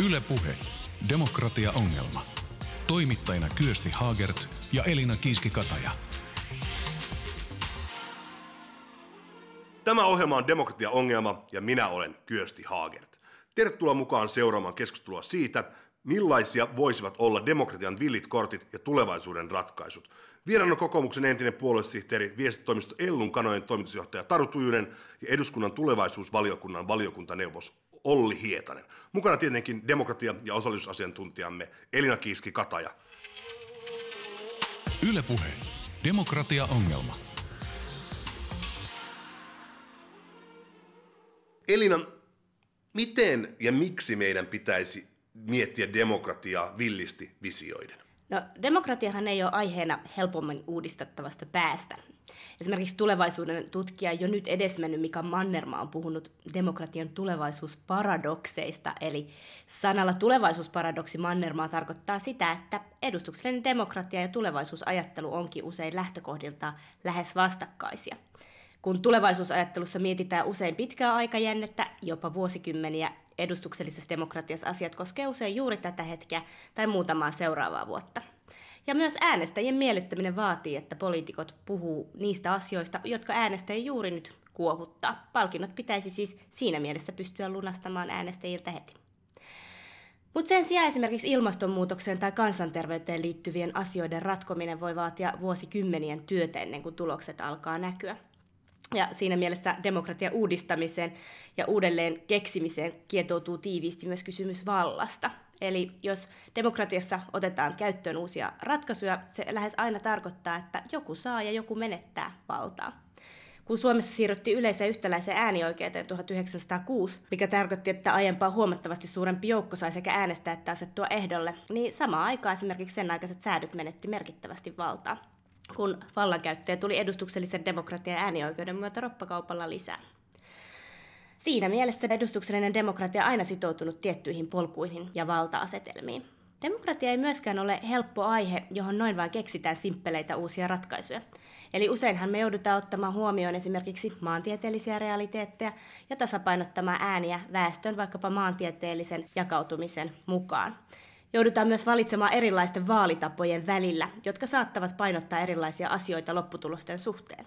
Yle Puhe. Demokratia-ongelma. Toimittajina Kyösti Haagert ja Elina Kiiski-Kataja. Tämä ohjelma on Demokratia-ongelma ja minä olen Kyösti Haagert. Tervetuloa mukaan seuraamaan keskustelua siitä, millaisia voisivat olla demokratian villit kortit ja tulevaisuuden ratkaisut. Vieraana kokoomuksen entinen puoluesihteeri, viestitoimisto Ellun kanojen toimitusjohtaja Taru Tujunen ja eduskunnan tulevaisuusvaliokunnan valiokuntaneuvos Olli Hietanen. Mukana tietenkin demokratia- ja osallisuusasiantuntijamme Elina Kiiski-Kataja. Yle Puhe. Demokratia-ongelma. Elina, miten ja miksi meidän pitäisi miettiä demokratiaa villisti visioiden? No, demokratiahan ei ole aiheena helpommin uudistettavasta päästä. Esimerkiksi tulevaisuuden tutkija jo nyt edesmennyt Mika Mannerma on puhunut demokratian tulevaisuusparadokseista, eli sanalla tulevaisuusparadoksi Mannermaa tarkoittaa sitä, että edustuksellinen demokratia ja tulevaisuusajattelu onkin usein lähtökohdiltaan lähes vastakkaisia. Kun tulevaisuusajattelussa mietitään usein pitkää aikajännettä, jopa vuosikymmeniä, edustuksellisessa demokratiassa asiat koskee usein juuri tätä hetkeä tai muutamaa seuraavaa vuotta. Ja myös äänestäjien miellyttäminen vaatii, että poliitikot puhuu niistä asioista, jotka äänestäjien juuri nyt kuohuttaa. Palkinnot pitäisi siis siinä mielessä pystyä lunastamaan äänestäjiltä heti. Mutta sen sijaan esimerkiksi ilmastonmuutokseen tai kansanterveyteen liittyvien asioiden ratkominen voi vaatia vuosikymmenien työtä ennen kuin tulokset alkaa näkyä. Ja siinä mielessä demokratian uudistamiseen ja uudelleen keksimiseen kietoutuu tiiviisti myös kysymys vallasta. Eli jos demokratiassa otetaan käyttöön uusia ratkaisuja, se lähes aina tarkoittaa, että joku saa ja joku menettää valtaa. Kun Suomessa siirryttiin yleiseen yhtäläiseen äänioikeuteen 1906, mikä tarkoitti, että aiempaa huomattavasti suurempi joukko sai sekä äänestää että asettua ehdolle, niin samaan aikaan esimerkiksi sen aikaiset säädyt menetti merkittävästi valtaa kun vallankäyttäjä tuli edustuksellisen demokratian äänioikeuden myötä roppakaupalla lisää. Siinä mielessä edustuksellinen demokratia on aina sitoutunut tiettyihin polkuihin ja valta-asetelmiin. Demokratia ei myöskään ole helppo aihe, johon noin vain keksitään simppeleitä uusia ratkaisuja. Eli useinhan me joudutaan ottamaan huomioon esimerkiksi maantieteellisiä realiteetteja ja tasapainottamaan ääniä väestön vaikkapa maantieteellisen jakautumisen mukaan. Joudutaan myös valitsemaan erilaisten vaalitapojen välillä, jotka saattavat painottaa erilaisia asioita lopputulosten suhteen.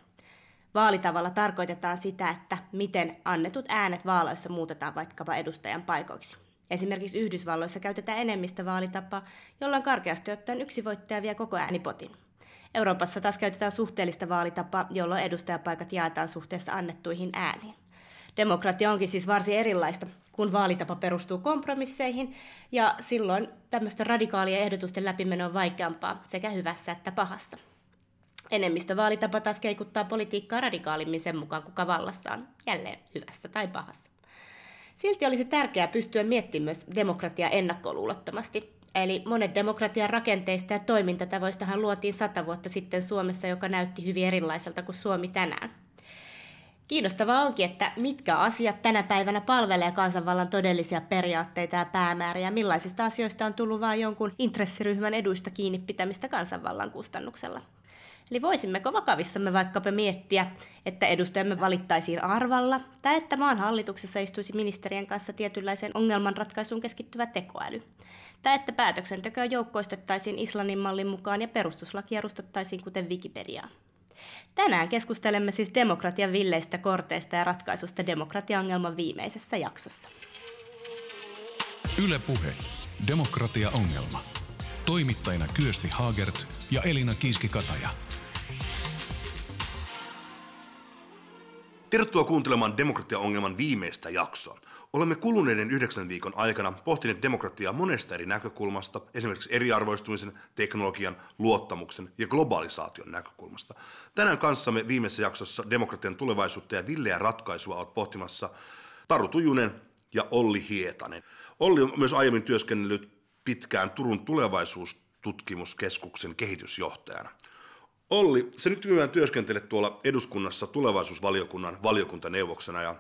Vaalitavalla tarkoitetaan sitä, että miten annetut äänet vaaloissa muutetaan vaikkapa edustajan paikoiksi. Esimerkiksi Yhdysvalloissa käytetään enemmistä vaalitapaa, jolloin karkeasti ottaen yksi voittaja vie koko äänipotin. Euroopassa taas käytetään suhteellista vaalitapaa, jolloin edustajapaikat jaetaan suhteessa annettuihin ääniin. Demokratia onkin siis varsin erilaista, kun vaalitapa perustuu kompromisseihin, ja silloin tämmöistä radikaalia ehdotusten läpimeno on vaikeampaa sekä hyvässä että pahassa. Enemmistövaalitapa taas keikuttaa politiikkaa radikaalimmin sen mukaan, kuka vallassa on, jälleen hyvässä tai pahassa. Silti olisi tärkeää pystyä miettimään myös demokratiaa ennakkoluulottomasti. Eli monet demokratian rakenteista ja toimintatavoistahan luotiin sata vuotta sitten Suomessa, joka näytti hyvin erilaiselta kuin Suomi tänään. Kiinnostavaa onkin, että mitkä asiat tänä päivänä palvelee kansanvallan todellisia periaatteita ja päämääriä, millaisista asioista on tullut vain jonkun intressiryhmän eduista kiinni pitämistä kansanvallan kustannuksella. Eli voisimmeko vakavissamme vaikkapa miettiä, että edustajamme valittaisiin arvalla, tai että maan hallituksessa istuisi ministerien kanssa tietynlaiseen ongelmanratkaisuun keskittyvä tekoäly, tai että päätöksentekoa joukkoistettaisiin Islannin mallin mukaan ja perustuslaki rustattaisiin kuten Wikipediaa. Tänään keskustelemme siis demokratian villeistä korteista ja ratkaisusta demokratiaongelman viimeisessä jaksossa. Yle Puhe. Demokratia-ongelma. Toimittajina Kyösti Haagert ja Elina Kiiski-Kataja. Tervetuloa kuuntelemaan demokratiaongelman viimeistä jaksoa. Olemme kuluneiden yhdeksän viikon aikana pohtineet demokratiaa monesta eri näkökulmasta, esimerkiksi eriarvoistumisen, teknologian, luottamuksen ja globalisaation näkökulmasta. Tänään kanssamme viimeisessä jaksossa demokratian tulevaisuutta ja villeä ratkaisua ovat pohtimassa Taru Tujunen ja Olli Hietanen. Olli on myös aiemmin työskennellyt pitkään Turun tulevaisuustutkimuskeskuksen kehitysjohtajana. Olli, se nyt työskentelet tuolla eduskunnassa tulevaisuusvaliokunnan valiokuntaneuvoksena ja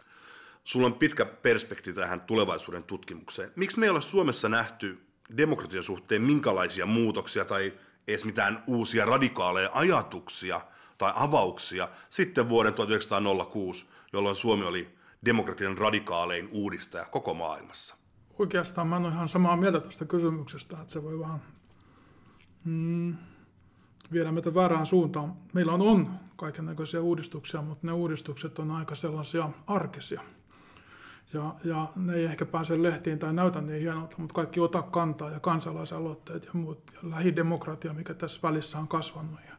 sulla on pitkä perspektiivi tähän tulevaisuuden tutkimukseen. Miksi me ei ole Suomessa nähty demokratian suhteen minkälaisia muutoksia tai edes mitään uusia radikaaleja ajatuksia tai avauksia sitten vuoden 1906, jolloin Suomi oli demokratian radikaalein uudistaja koko maailmassa? oikeastaan mä en ole ihan samaa mieltä tuosta kysymyksestä, että se voi vähän mm, viedä meitä väärään suuntaan. Meillä on, on kaiken näköisiä uudistuksia, mutta ne uudistukset on aika sellaisia arkisia. Ja, ja ne ei ehkä pääse lehtiin tai näytä niin hienolta, mutta kaikki ota kantaa ja kansalaisaloitteet ja muut. Ja lähidemokratia, mikä tässä välissä on kasvanut ja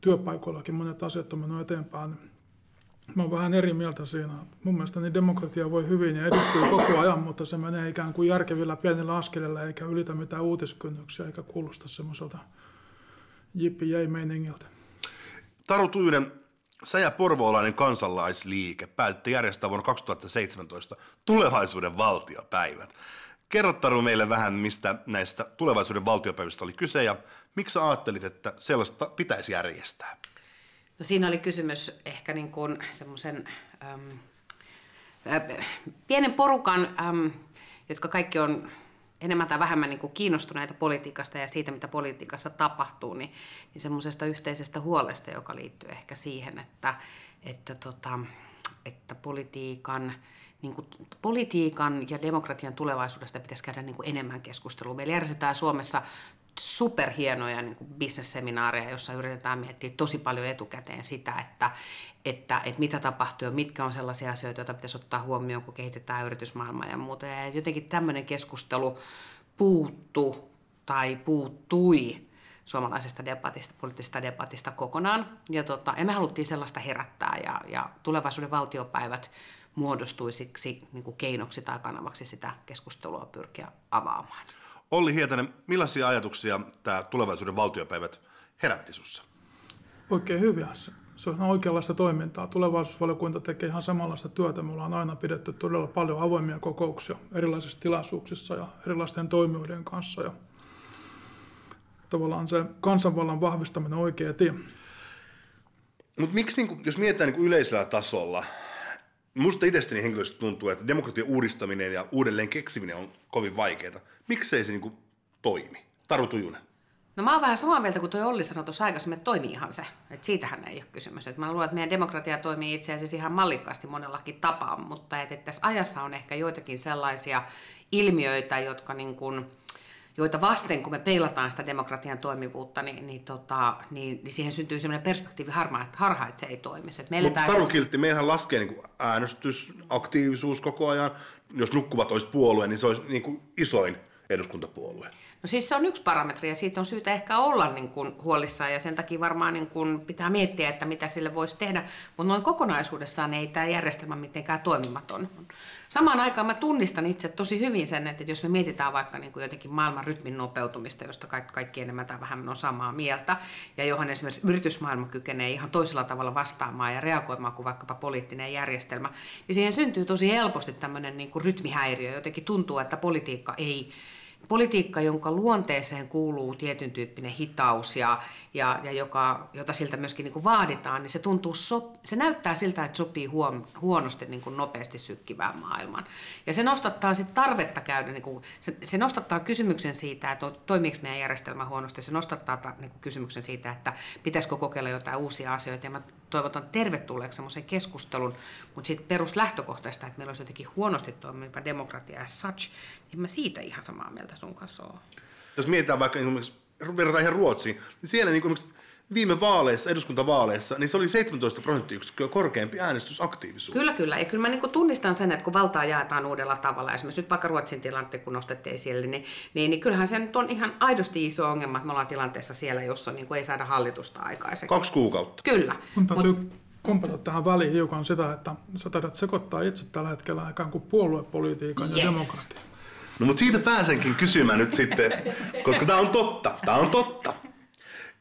työpaikoillakin monet asiat on mennyt eteenpäin. Mä oon vähän eri mieltä siinä. Mun mielestä niin demokratia voi hyvin ja edistyy koko ajan, mutta se menee ikään kuin järkevillä pienillä askelilla eikä ylitä mitään uutiskynnyksiä eikä kuulosta semmoiselta jippi jäi meiningiltä. Taru Tujunen, sä ja porvoolainen kansalaisliike päätitte järjestää vuonna 2017 tulevaisuuden valtiopäivät. Kerro Taru meille vähän, mistä näistä tulevaisuuden valtiopäivistä oli kyse ja miksi sä ajattelit, että sellaista pitäisi järjestää? No siinä oli kysymys ehkä niin kuin semmoisen ähm, äh, pienen porukan, ähm, jotka kaikki on enemmän tai vähemmän niin kuin kiinnostuneita politiikasta ja siitä, mitä politiikassa tapahtuu, niin, niin semmoisesta yhteisestä huolesta, joka liittyy ehkä siihen, että, että, tota, että politiikan, niin kuin, politiikan ja demokratian tulevaisuudesta pitäisi käydä niin kuin enemmän keskustelua. Meillä järjestetään Suomessa superhienoja niin kuin bisnesseminaareja, jossa yritetään miettiä tosi paljon etukäteen sitä, että, että, että mitä tapahtuu ja mitkä on sellaisia asioita, joita pitäisi ottaa huomioon, kun kehitetään yritysmaailmaa ja muuta. Ja jotenkin tämmöinen keskustelu puuttu tai puuttui suomalaisesta debatista, poliittisesta debatista kokonaan. Ja, tota, ja me haluttiin sellaista herättää ja, ja tulevaisuuden valtiopäivät muodostuisiksi niin kuin keinoksi tai kanavaksi sitä keskustelua pyrkiä avaamaan. Olli Hietanen, millaisia ajatuksia tämä tulevaisuuden valtiopäivät herätti sussa? Oikein hyviä. Se on ihan oikeanlaista toimintaa. Tulevaisuusvaliokunta tekee ihan samanlaista työtä. Me ollaan aina pidetty todella paljon avoimia kokouksia erilaisissa tilaisuuksissa ja erilaisten toimijoiden kanssa. Ja tavallaan se kansanvallan vahvistaminen on oikea tie. Mutta miksi, niin jos mietitään niin yleisellä tasolla, Musta itsestäni henkilöstä tuntuu, että demokratian uudistaminen ja uudelleen keksiminen on kovin vaikeaa. Miksei se niin kuin toimi? Taru Tujunen. No mä oon vähän samaa mieltä kuin tuo Olli sanoi tuossa aikaisemmin, että toimii ihan se. Että siitähän ei ole kysymys. Et mä luulen, että meidän demokratia toimii itse asiassa ihan mallikkaasti monellakin tapaa, mutta että, että tässä ajassa on ehkä joitakin sellaisia ilmiöitä, jotka niin kuin, joita vasten, kun me peilataan sitä demokratian toimivuutta, niin, niin, tota, niin, niin siihen syntyy sellainen perspektiivi harha, harha että se ei toimi. Mutta Taru Kiltti, meidän laskee niin äänestysaktiivisuus koko ajan. Jos nukkuvat olisi puolue, niin se olisi niin kuin isoin eduskuntapuolue. No siis se on yksi parametri ja siitä on syytä ehkä olla niin kuin huolissaan ja sen takia varmaan niin kuin pitää miettiä, että mitä sille voisi tehdä, mutta noin kokonaisuudessaan ei tämä järjestelmä mitenkään toimimaton. Samaan aikaan mä tunnistan itse tosi hyvin sen, että jos me mietitään vaikka niin kuin jotenkin maailman rytmin nopeutumista, josta kaikki enemmän tai vähemmän on samaa mieltä, ja johon esimerkiksi yritysmaailma kykenee ihan toisella tavalla vastaamaan ja reagoimaan kuin vaikkapa poliittinen järjestelmä, niin siihen syntyy tosi helposti tämmöinen niin kuin rytmihäiriö. Jotenkin tuntuu, että politiikka ei politiikka, jonka luonteeseen kuuluu tietyn tyyppinen hitaus ja, ja, ja joka, jota siltä myöskin niin kuin vaaditaan, niin se tuntuu, so, se näyttää siltä, että sopii huon, huonosti niin kuin nopeasti sykkivään maailmaan. Ja se nostattaa sitten tarvetta käydä, niin kuin, se, se nostattaa kysymyksen siitä, että toimiiko meidän järjestelmä huonosti, se nostattaa ta, niin kuin kysymyksen siitä, että pitäisikö kokeilla jotain uusia asioita. Ja mä toivotan tervetulleeksi semmoisen keskustelun, mutta sitten peruslähtökohtaista, että meillä olisi jotenkin huonosti toimiva demokratia as such, niin mä siitä ihan samaa mieltä sun kanssa ole. Jos mietitään vaikka esimerkiksi, verrataan ihan Ruotsiin, niin siellä niin kuin viime vaaleissa, eduskuntavaaleissa, niin se oli 17 prosenttiyksikköä korkeampi äänestysaktiivisuus. Kyllä, kyllä. Ja kyllä mä niin tunnistan sen, että kun valtaa jaetaan uudella tavalla, esimerkiksi nyt vaikka Ruotsin tilanteen, kun nostettiin esille, niin, niin, niin kyllähän se nyt on ihan aidosti iso ongelma, että me ollaan tilanteessa siellä, jossa niin kuin ei saada hallitusta aikaiseksi. Kaksi kuukautta. Kyllä. Mun täytyy Mut... kompata tähän väliin hiukan sitä, että sä taidat sekoittaa itse tällä hetkellä ikään kuin puoluepolitiikan yes. ja demokratian. No mutta siitä pääsenkin kysymään nyt sitten, koska tämä on totta, tämä on totta.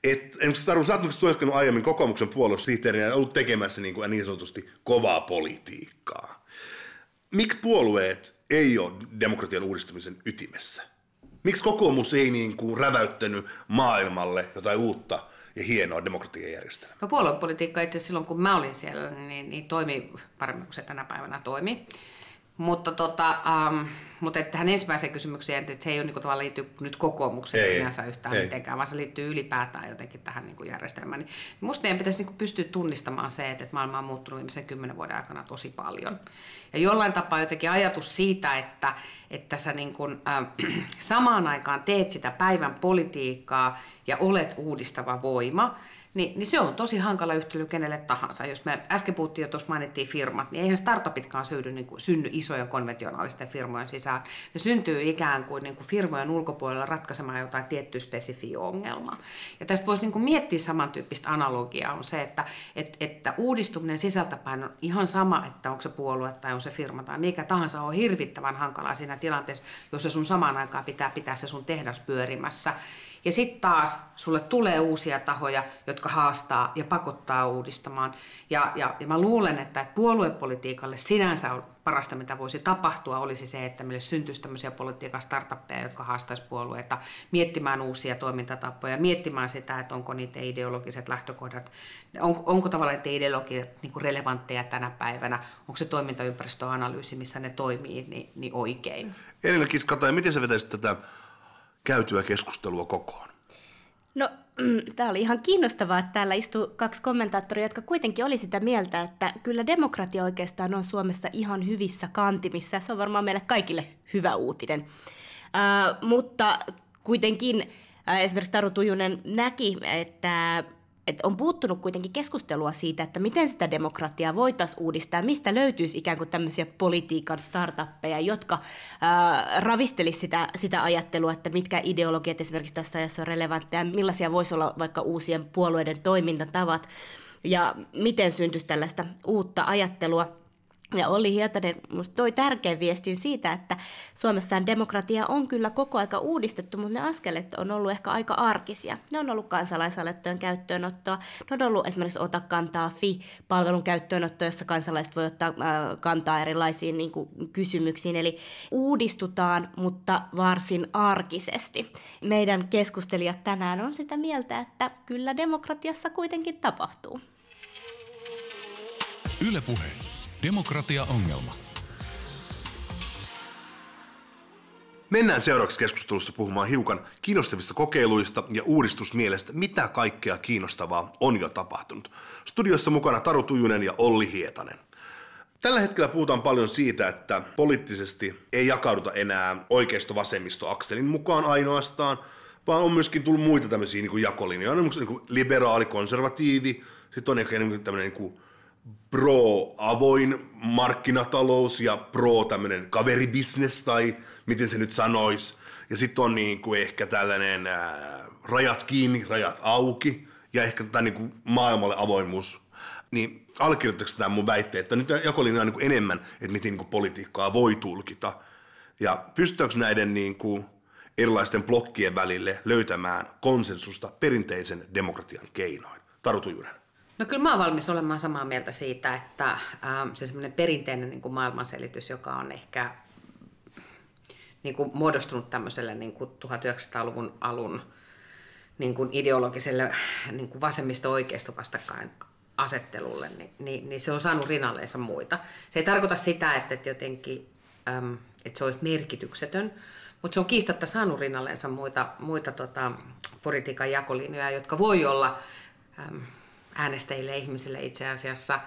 Et, en Taru, sä oot työskennellyt aiemmin kokoomuksen puolustussihteerinä ja ollut tekemässä niin, kuin niin sanotusti kovaa politiikkaa. Miksi puolueet ei ole demokratian uudistamisen ytimessä? Miksi kokoomus ei niin kuin räväyttänyt maailmalle jotain uutta ja hienoa demokratiajärjestelmää? No puoluepolitiikka itse silloin, kun mä olin siellä, niin, niin toimi paremmin kuin se tänä päivänä toimi. Mutta tota, ähm, mutta tähän ensimmäiseen kysymykseen, että se ei ole niin kuin, tavallaan liitty nyt kokoomukseen ei, sinänsä yhtään ei. mitenkään, vaan se liittyy ylipäätään jotenkin tähän niin kuin järjestelmään. Niin musta meidän pitäisi niin kuin pystyä tunnistamaan se, että maailma on muuttunut viimeisen kymmenen vuoden aikana tosi paljon. Ja jollain tapaa jotenkin ajatus siitä, että, että sä niin kuin, äh, samaan aikaan teet sitä päivän politiikkaa ja olet uudistava voima, niin, niin se on tosi hankala yhtälö kenelle tahansa. Jos me äsken puhuttiin jo tuossa mainittiin firmat, niin eihän startupitkaan synny, niin kuin, synny isojen konventionaalisten firmojen sisään. Ne syntyy ikään kuin, niin kuin firmojen ulkopuolella ratkaisemaan jotain tiettyä spesifiä ongelmaa. Ja tästä voisi niin kuin miettiä samantyyppistä analogiaa, on se, että, että, että uudistuminen sisältäpäin on ihan sama, että onko se puolue tai on se firma tai mikä tahansa on hirvittävän hankalaa siinä tilanteessa, jossa sun samaan aikaan pitää pitää se sun tehdas pyörimässä ja sitten taas sulle tulee uusia tahoja, jotka haastaa ja pakottaa uudistamaan. Ja, ja, ja mä luulen, että puoluepolitiikalle sinänsä on parasta, mitä voisi tapahtua, olisi se, että meille syntyisi tämmöisiä politiikan startuppeja, jotka haastaisi puolueita miettimään uusia toimintatapoja, miettimään sitä, että onko niitä ideologiset lähtökohdat, on, onko tavallaan niitä ideologiat niin relevantteja tänä päivänä, onko se toimintaympäristöanalyysi, missä ne toimii, niin, niin oikein. Elina Kiskata, miten sä vetäisit tätä käytyä keskustelua kokoon? No, tämä oli ihan kiinnostavaa, että täällä istuu kaksi kommentaattoria, jotka kuitenkin oli sitä mieltä, että kyllä demokratia oikeastaan on Suomessa ihan hyvissä kantimissa. Se on varmaan meille kaikille hyvä uutinen. Uh, mutta kuitenkin uh, esimerkiksi Taru Tujunen näki, että että on puuttunut kuitenkin keskustelua siitä, että miten sitä demokratiaa voitaisiin uudistaa, mistä löytyisi ikään kuin tämmöisiä politiikan startuppeja, jotka ää, ravistelisi sitä, sitä ajattelua, että mitkä ideologiat esimerkiksi tässä ajassa on relevantteja, millaisia voisi olla vaikka uusien puolueiden toimintatavat ja miten syntyisi tällaista uutta ajattelua. Ja Olli Hietanen minusta toi tärkeän viestin siitä, että Suomessaan demokratia on kyllä koko aika uudistettu, mutta ne askelet on ollut ehkä aika arkisia. Ne on ollut kansalaisaloitteen käyttöönottoa, ne on ollut esimerkiksi Ota kantaa FI-palvelun käyttöönottoa, jossa kansalaiset voi ottaa äh, kantaa erilaisiin niin kuin, kysymyksiin. Eli uudistutaan, mutta varsin arkisesti. Meidän keskustelijat tänään on sitä mieltä, että kyllä demokratiassa kuitenkin tapahtuu. Ylepuhe Demokratia-ongelma. Mennään seuraavaksi keskustelussa puhumaan hiukan kiinnostavista kokeiluista ja uudistusmielestä, mitä kaikkea kiinnostavaa on jo tapahtunut. Studiossa mukana Taru Tujunen ja Olli Hietanen. Tällä hetkellä puhutaan paljon siitä, että poliittisesti ei jakauduta enää oikeisto-vasemmisto-akselin mukaan ainoastaan, vaan on myöskin tullut muita tämmöisiä niin jakolinjoja. On niin kuin liberaali, konservatiivi, sitten on ehkä tämmöinen niin kuin pro-avoin markkinatalous ja pro tämmöinen kaveribisnes tai miten se nyt sanoisi. Ja sitten on niin kuin ehkä tällainen ää, rajat kiinni, rajat auki ja ehkä tätä niin kuin maailmalle avoimuus. Niin allekirjoittaako tämä mun väitteet, että nyt jakolinja on niin enemmän, että miten niin kuin politiikkaa voi tulkita. Ja pystytäänkö näiden niin kuin erilaisten blokkien välille löytämään konsensusta perinteisen demokratian keinoin? Taru Tujunen. No kyllä mä oon valmis olemaan samaa mieltä siitä, että ähm, se semmoinen perinteinen niin kuin maailmanselitys, joka on ehkä niin kuin muodostunut tämmöiselle niin kuin 1900-luvun alun niin kuin ideologiselle niin kuin vasemmisto-oikeisto vastakkain asettelulle, niin, niin, niin se on saanut rinnalleensa muita. Se ei tarkoita sitä, että, että jotenkin äm, että se olisi merkityksetön, mutta se on kiistatta saanut rinnalleensa muita, muita tota, politiikan jakolinjoja, jotka voi olla äm, äänestäjille ihmisille itse asiassa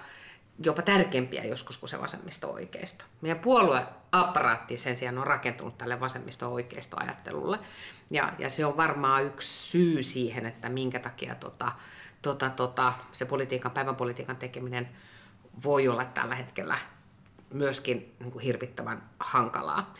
jopa tärkeämpiä joskus kuin se vasemmisto-oikeisto. Meidän puolueapparaatti sen sijaan on rakentunut tälle vasemmisto-oikeistoajattelulle. Ja, ja se on varmaan yksi syy siihen, että minkä takia tota, tota, tota, se politiikan, päivän politiikan tekeminen voi olla tällä hetkellä myöskin niin kuin hirvittävän hankalaa.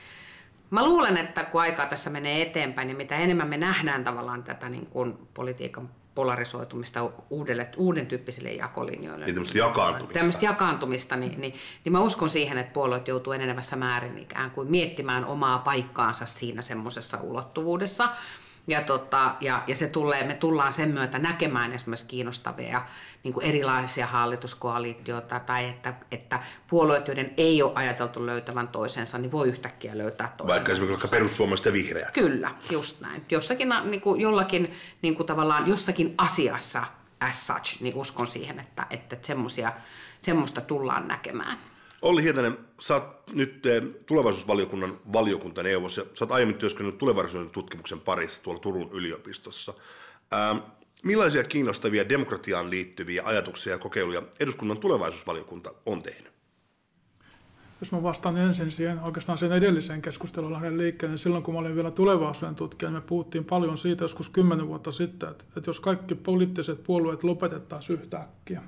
Mä luulen, että kun aikaa tässä menee eteenpäin ja mitä enemmän me nähdään tavallaan tätä niin kuin politiikan polarisoitumista uudelle, uuden tyyppisille jakolinjoille. Niin tämmöistä jakaantumista. Tämmöistä jakaantumista, niin, niin, niin mä uskon siihen, että puolueet joutuu enenevässä määrin ikään kuin miettimään omaa paikkaansa siinä semmoisessa ulottuvuudessa. Ja, tota, ja, ja se tulee, me tullaan sen myötä näkemään esimerkiksi kiinnostavia niin kuin erilaisia hallituskoalitioita tai että, että puolueet, joiden ei ole ajateltu löytävän toisensa, niin voi yhtäkkiä löytää toisensa. Vaikka esimerkiksi vaikka perussuomalaiset ja vihreät. Kyllä, just näin. Jossakin, niin kuin, jollakin, niin kuin tavallaan jossakin asiassa as such, niin uskon siihen, että, että semmosia, semmoista tullaan näkemään. Olli Hietanen, sä oot nyt eh, tulevaisuusvaliokunnan valiokuntaneuvos ja sä oot aiemmin työskennellyt tulevaisuuden tutkimuksen parissa tuolla Turun yliopistossa. Ähm, millaisia kiinnostavia demokratiaan liittyviä ajatuksia ja kokeiluja eduskunnan tulevaisuusvaliokunta on tehnyt? Jos mä vastaan ensin siihen, oikeastaan sen edelliseen keskusteluun lähden liikkeelle, niin silloin kun mä olin vielä tulevaisuuden tutkija, niin me puhuttiin paljon siitä joskus kymmenen vuotta sitten, että, että jos kaikki poliittiset puolueet lopetettaisiin yhtäkkiä,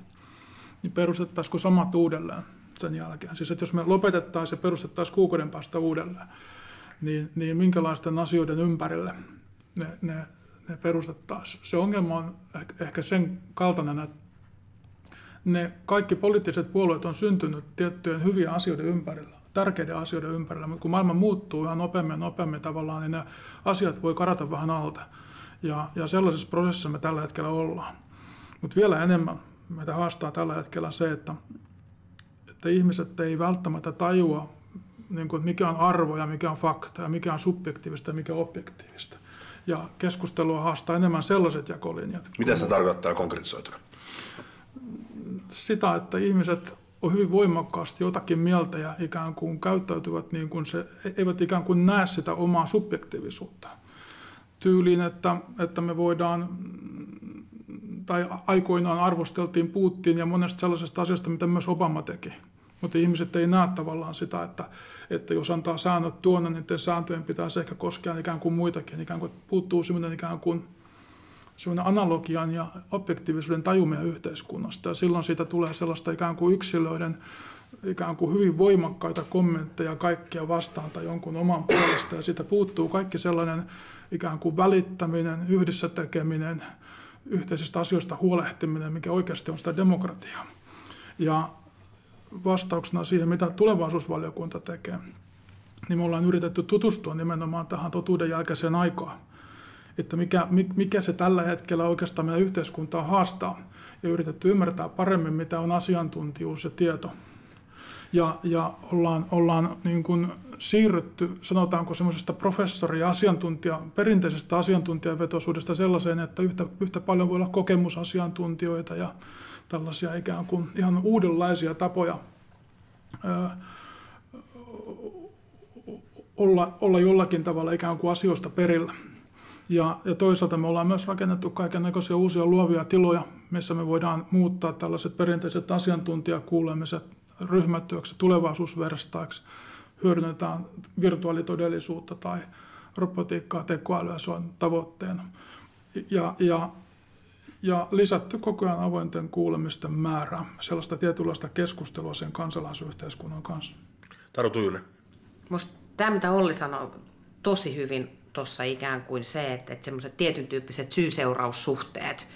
niin perustettaisiko samat uudelleen sen jälkeen? Siis että jos me lopetettaisiin ja perustettaisiin kuukauden päästä uudelleen, niin, niin minkälaisten asioiden ympärille ne, ne, ne perustettaisiin? Se ongelma on ehkä sen kaltainen, että ne kaikki poliittiset puolueet on syntynyt tiettyjen hyviä asioiden ympärillä, tärkeiden asioiden ympärillä, mutta kun maailma muuttuu ihan nopeammin ja nopeammin tavallaan, niin ne asiat voi karata vähän alta. Ja, ja sellaisessa prosessissa me tällä hetkellä ollaan. Mutta vielä enemmän meitä haastaa tällä hetkellä se, että, että ihmiset ei välttämättä tajua, niin kuin, mikä on arvo ja mikä on fakta ja mikä on subjektiivista ja mikä on objektiivista. Ja keskustelua haastaa enemmän sellaiset jakolinjat. Mitä se tarkoittaa konkretisoituna? sitä, että ihmiset on hyvin voimakkaasti jotakin mieltä ja ikään kuin käyttäytyvät niin kuin se, eivät ikään kuin näe sitä omaa subjektiivisuutta. Tyyliin, että, että me voidaan, tai aikoinaan arvosteltiin Putin ja monesta sellaisesta asiasta, mitä myös Obama teki. Mutta ihmiset ei näe tavallaan sitä, että, että jos antaa säännöt tuonne, niin sääntöjen pitäisi ehkä koskea ikään kuin muitakin. Ikään kuin puuttuu sellainen ikään kuin semmoinen analogian ja objektiivisuuden tajumia yhteiskunnasta. Ja silloin siitä tulee sellaista ikään kuin yksilöiden ikään kuin hyvin voimakkaita kommentteja kaikkia vastaan tai jonkun oman puolesta. Ja siitä puuttuu kaikki sellainen ikään kuin välittäminen, yhdessä tekeminen, yhteisistä asioista huolehtiminen, mikä oikeasti on sitä demokratiaa. Ja vastauksena siihen, mitä tulevaisuusvaliokunta tekee, niin me ollaan yritetty tutustua nimenomaan tähän totuuden jälkeiseen aikaan että mikä, mikä se tällä hetkellä oikeastaan meidän yhteiskuntaa haastaa ja yritetty ymmärtää paremmin, mitä on asiantuntijuus ja tieto. Ja, ja ollaan, ollaan niin kuin siirrytty, sanotaanko semmoisesta professori- asiantuntija, perinteisestä asiantuntijavetoisuudesta sellaiseen, että yhtä, yhtä paljon voi olla kokemusasiantuntijoita ja tällaisia ikään kuin ihan uudenlaisia tapoja olla, olla jollakin tavalla ikään kuin asioista perillä. Ja, ja toisaalta me ollaan myös rakennettu kaiken näköisiä uusia luovia tiloja, missä me voidaan muuttaa tällaiset perinteiset asiantuntijakuulemiset ryhmätyöksi, tulevaisuusverstaiksi, hyödynnetään virtuaalitodellisuutta tai robotiikkaa, tekoälyä, se on tavoitteena. Ja, ja, ja lisätty koko ajan avointen kuulemisten määrää, sellaista tietynlaista keskustelua sen kansalaisyhteiskunnan kanssa. Taru Tujunen. Musta tämä, mitä Olli sanoi tosi hyvin, tuossa ikään kuin se, että, että semmoiset tietyn tyyppiset syy-seuraussuhteet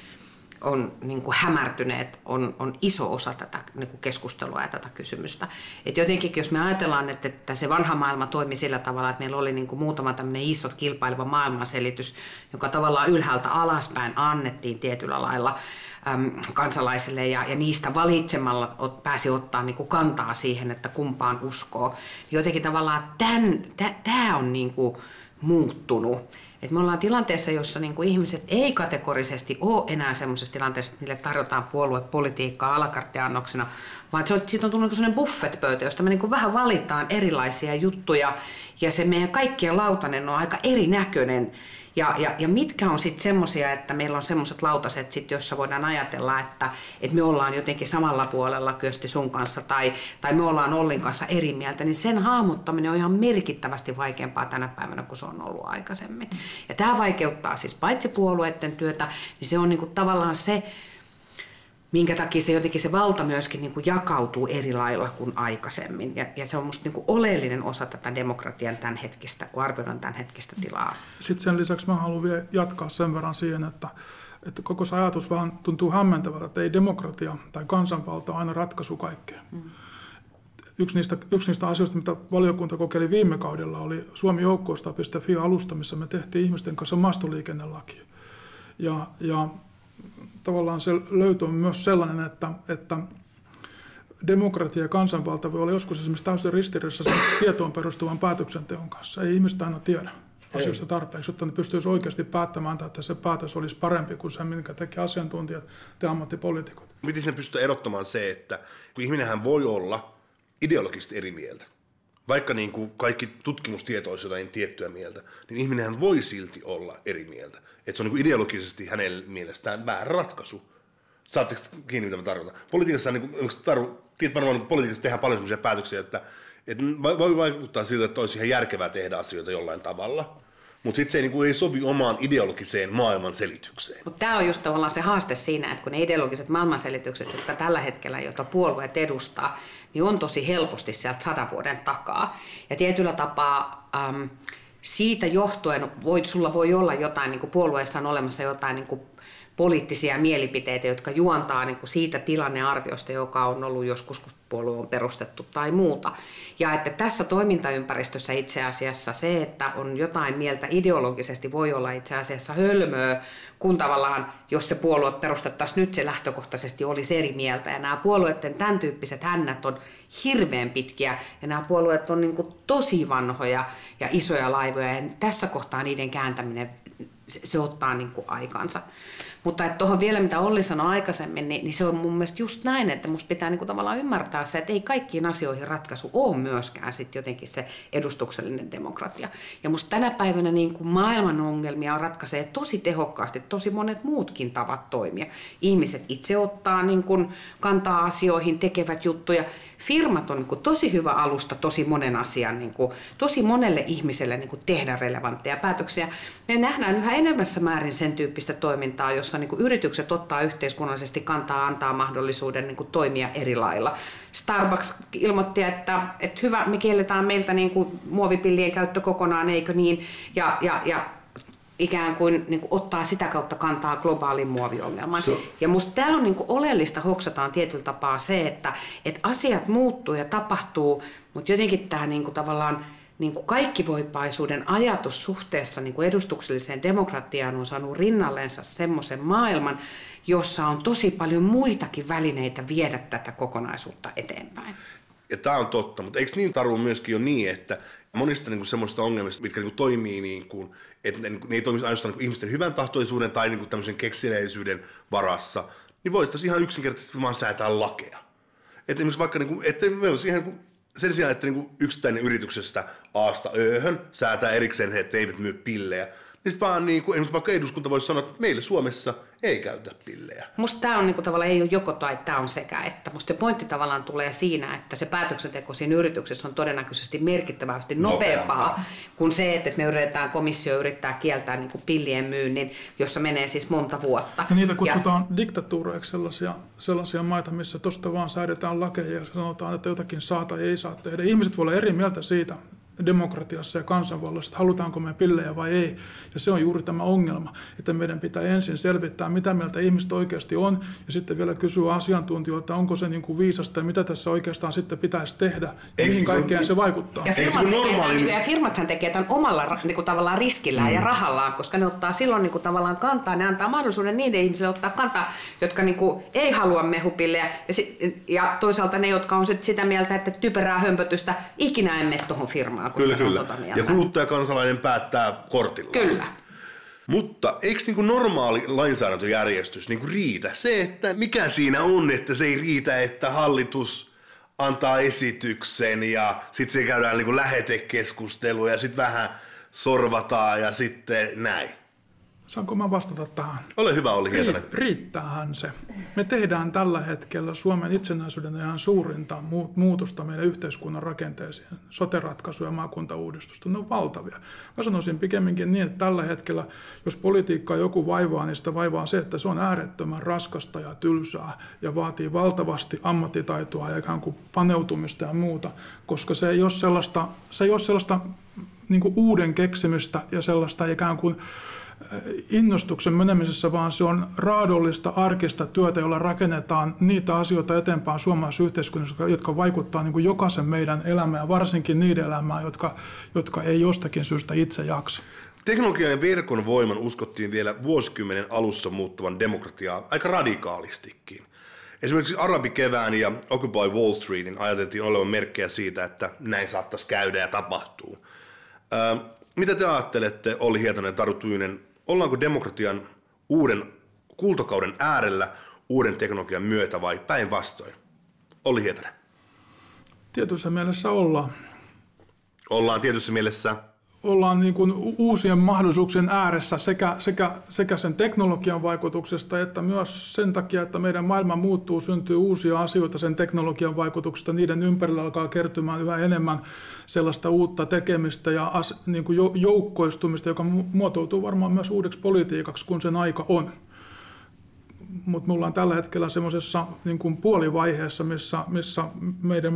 on niin kuin hämärtyneet, on, on iso osa tätä niin kuin keskustelua ja tätä kysymystä. Et jotenkin, jos me ajatellaan, että, että se vanha maailma toimi sillä tavalla, että meillä oli niin kuin muutama tämmöinen iso kilpaileva maailmanselitys, joka tavallaan ylhäältä alaspäin annettiin tietyllä lailla äm, kansalaisille ja, ja niistä valitsemalla ot, pääsi ottaa niin kuin kantaa siihen, että kumpaan uskoo. Jotenkin tavallaan tämä on niin kuin, muuttunut. Et me ollaan tilanteessa, jossa niinku ihmiset ei kategorisesti ole enää semmoisessa tilanteessa, että niille tarjotaan puoluepolitiikkaa alakarttiannoksena, vaan se on, siitä on tullut niinku sellainen buffetpöytä, josta me niinku vähän valitaan erilaisia juttuja ja se meidän kaikkien lautanen on aika erinäköinen. Ja, ja, ja mitkä on sitten semmoisia, että meillä on semmoiset lautaset, sit, joissa voidaan ajatella, että, että me ollaan jotenkin samalla puolella Kyösti sun kanssa tai, tai me ollaan Ollin kanssa eri mieltä, niin sen hahmottaminen on ihan merkittävästi vaikeampaa tänä päivänä kuin se on ollut aikaisemmin. Ja tämä vaikeuttaa siis paitsi puolueiden työtä, niin se on niinku tavallaan se, minkä takia se jotenkin se valta myöskin niin kuin jakautuu eri lailla kuin aikaisemmin. Ja, ja se on minusta niin oleellinen osa tätä demokratian tämän hetkistä, kun arvioidaan tämän hetkistä tilaa. Sitten sen lisäksi mä haluan vielä jatkaa sen verran siihen, että, että koko se ajatus vaan tuntuu hämmentävältä, että ei demokratia tai kansanvalta ole aina ratkaisu kaikkeen. Mm. Yksi niistä, yksi niistä asioista, mitä valiokunta kokeili viime kaudella, oli suomijoukkoista.fi-alusta, missä me tehtiin ihmisten kanssa maastoliikennelaki. Ja, ja tavallaan se löytö on myös sellainen, että, että demokratia ja kansanvalta voi olla joskus esimerkiksi täysin ristiriidassa tietoon perustuvan päätöksenteon kanssa. Ei ihmistä aina tiedä asioista tarpeeksi, jotta ne pystyisi oikeasti päättämään, että se päätös olisi parempi kuin se, minkä teki asiantuntijat ja ammattipoliitikot. Miten sinne pystyy erottamaan se, että kun ihminenhän voi olla ideologisesti eri mieltä, vaikka niin kuin kaikki tutkimustieto olisi jotain tiettyä mieltä, niin ihminenhän voi silti olla eri mieltä. Että se on niin ideologisesti hänen mielestään väärä ratkaisu. Saatteko kiinni, mitä mä tarkoitan? Politiikassa, niin kuin, taru, tiedät varmaan, että politiikassa tehdään paljon sellaisia päätöksiä, että, että voi vaikuttaa siltä, että olisi ihan järkevää tehdä asioita jollain tavalla. Mutta sitten se ei, niin kuin, ei sovi omaan ideologiseen maailman selitykseen. Mutta tämä on just tavallaan se haaste siinä, että kun ne ideologiset maailmanselitykset, jotka tällä hetkellä, jota puolueet edustaa, niin on tosi helposti sieltä sadan vuoden takaa. Ja tietyllä tapaa äm, siitä johtuen voi, sulla voi olla jotain, niin kuin puolueessa on olemassa jotain niin kuin poliittisia mielipiteitä, jotka juontaa niin kuin siitä tilannearviosta, joka on ollut joskus, puolue on perustettu tai muuta. Ja että tässä toimintaympäristössä itse asiassa se, että on jotain mieltä ideologisesti, voi olla itse asiassa hölmöä, kun tavallaan, jos se puolue perustettaisiin nyt, se lähtökohtaisesti olisi eri mieltä. Ja nämä puolueiden tämän tyyppiset hännät on hirveän pitkiä, ja nämä puolueet on niin tosi vanhoja ja isoja laivoja, ja tässä kohtaa niiden kääntäminen, se, se ottaa niin aikansa. Mutta tuohon vielä, mitä Olli sanoi aikaisemmin, niin, niin se on mun mielestä just näin, että musta pitää niinku tavallaan ymmärtää se, että ei kaikkiin asioihin ratkaisu ole myöskään sit jotenkin se edustuksellinen demokratia. Ja musta tänä päivänä niin kuin maailman ongelmia ratkaisee tosi tehokkaasti tosi monet muutkin tavat toimia. Ihmiset itse ottaa niin kuin kantaa asioihin, tekevät juttuja firmat on niin tosi hyvä alusta tosi monen asian, niin kuin, tosi monelle ihmiselle niin tehdä relevantteja päätöksiä. Me nähdään yhä enemmässä määrin sen tyyppistä toimintaa, jossa niin yritykset ottaa yhteiskunnallisesti kantaa, antaa mahdollisuuden niin toimia eri lailla. Starbucks ilmoitti, että, että hyvä, me kielletään meiltä niin muovipillien käyttö kokonaan, eikö niin? Ja, ja, ja ikään kuin, niin kuin ottaa sitä kautta kantaa globaalin muoviongelman. So. Ja musta tämä on niin kuin oleellista, hoksataan tietyllä tapaa se, että, että asiat muuttuu ja tapahtuu, mutta jotenkin tämä niin kuin tavallaan niin kuin kaikkivoipaisuuden ajatus suhteessa niin kuin edustukselliseen demokratiaan on saanut rinnallensa semmoisen maailman, jossa on tosi paljon muitakin välineitä viedä tätä kokonaisuutta eteenpäin. Ja tämä on totta, mutta eikö niin Taru myöskin jo niin, että monista niin kuin semmoista ongelmista, mitkä niin kuin toimii niin kuin, että ne, ne ei toimisi ainoastaan niin ihmisten hyvän tahtoisuuden tai niin kuin tämmöisen keksineisyyden varassa, niin voitaisiin ihan yksinkertaisesti vaan säätää lakeja. Että esimerkiksi vaikka, niin kuin, että me olisi ihan niin sen sijaan, että niin yksittäinen yrityksestä Aasta Öhön säätää erikseen, että eivät myy pillejä, niin sitten vaan niin kuin, vaikka eduskunta voisi sanoa, että meillä Suomessa ei käytä pillejä. Musta tämä on niin kuin, tavallaan ei ole joko tai, tämä on sekä että. Musta se pointti tavallaan tulee siinä, että se päätöksenteko siinä yrityksessä on todennäköisesti merkittävästi nopeampaa, nopeampaa. kuin se, että me yritetään, komissio yrittää kieltää niin kuin pillien myynnin, jossa menee siis monta vuotta. Ja niitä kutsutaan ja... diktatuureiksi sellaisia, sellaisia maita, missä tuosta vaan säädetään lakeja ja sanotaan, että jotakin saa tai ei saa tehdä. Ihmiset voivat olla eri mieltä siitä, demokratiassa ja kansanvallassa, että halutaanko me pillejä vai ei. Ja se on juuri tämä ongelma, että meidän pitää ensin selvittää, mitä mieltä ihmiset oikeasti on, ja sitten vielä kysyä asiantuntijoilta, onko se niin kuin viisasta ja mitä tässä oikeastaan sitten pitäisi tehdä, ja mihin kaikkeen se vaikuttaa. Ja, firmat tekee tämän, ja firmathan tekee tämän omalla niin kuin tavallaan riskillään mm. ja rahallaan, koska ne ottaa silloin niin kuin tavallaan kantaa, ne antaa mahdollisuuden niiden ihmisille ottaa kantaa, jotka niin kuin ei halua mehupillejä, ja, sit, ja toisaalta ne, jotka on sit sitä mieltä, että typerää hömpötystä ikinä emme tuohon firmaan varmaan, koska kyllä, kyllä. Tota. Ja kuluttajakansalainen päättää kortilla. Kyllä. Mutta eikö niin kuin normaali lainsäädäntöjärjestys niin kuin riitä? Se, että mikä siinä on, että se ei riitä, että hallitus antaa esityksen ja sitten se käydään niin kuin lähetekeskustelua ja sitten vähän sorvataan ja sitten näin. Saanko mä vastata tähän? Ole hyvä, oli Hietanen. Riittäähän se. Me tehdään tällä hetkellä Suomen itsenäisyyden ihan suurinta muutosta meidän yhteiskunnan rakenteeseen. Sote-ratkaisu ja maakuntauudistusta, ne on valtavia. Mä sanoisin pikemminkin niin, että tällä hetkellä, jos politiikkaa joku vaivaa, niin sitä vaivaa se, että se on äärettömän raskasta ja tylsää ja vaatii valtavasti ammattitaitoa ja ikään kuin paneutumista ja muuta, koska se ei ole sellaista, se ei ole sellaista niin uuden keksimistä ja sellaista ikään kuin innostuksen menemisessä, vaan se on raadollista, arkista työtä, jolla rakennetaan niitä asioita eteenpäin suomalaisessa yhteiskunnassa, jotka vaikuttaa niin kuin jokaisen meidän elämään, varsinkin niiden elämään, jotka, jotka ei jostakin syystä itse jaksa. Teknologian ja verkon voiman uskottiin vielä vuosikymmenen alussa muuttuvan demokratiaa aika radikaalistikin. Esimerkiksi arabikevään ja Occupy Wall Streetin ajateltiin olevan merkkejä siitä, että näin saattaisi käydä ja tapahtuu. Mitä te ajattelette, Olli Hietanen ja Taru Tyynen, ollaanko demokratian uuden kultakauden äärellä uuden teknologian myötä vai päinvastoin? Olli Hietanen. Tietyssä mielessä ollaan. Ollaan tietyssä mielessä ollaan niin kuin uusien mahdollisuuksien ääressä sekä, sekä, sekä sen teknologian vaikutuksesta että myös sen takia, että meidän maailma muuttuu, syntyy uusia asioita sen teknologian vaikutuksesta. Niiden ympärillä alkaa kertymään yhä enemmän sellaista uutta tekemistä ja as, niin kuin joukkoistumista, joka muotoutuu varmaan myös uudeksi politiikaksi, kun sen aika on mutta me ollaan tällä hetkellä semmoisessa niin kuin puolivaiheessa, missä, missä meidän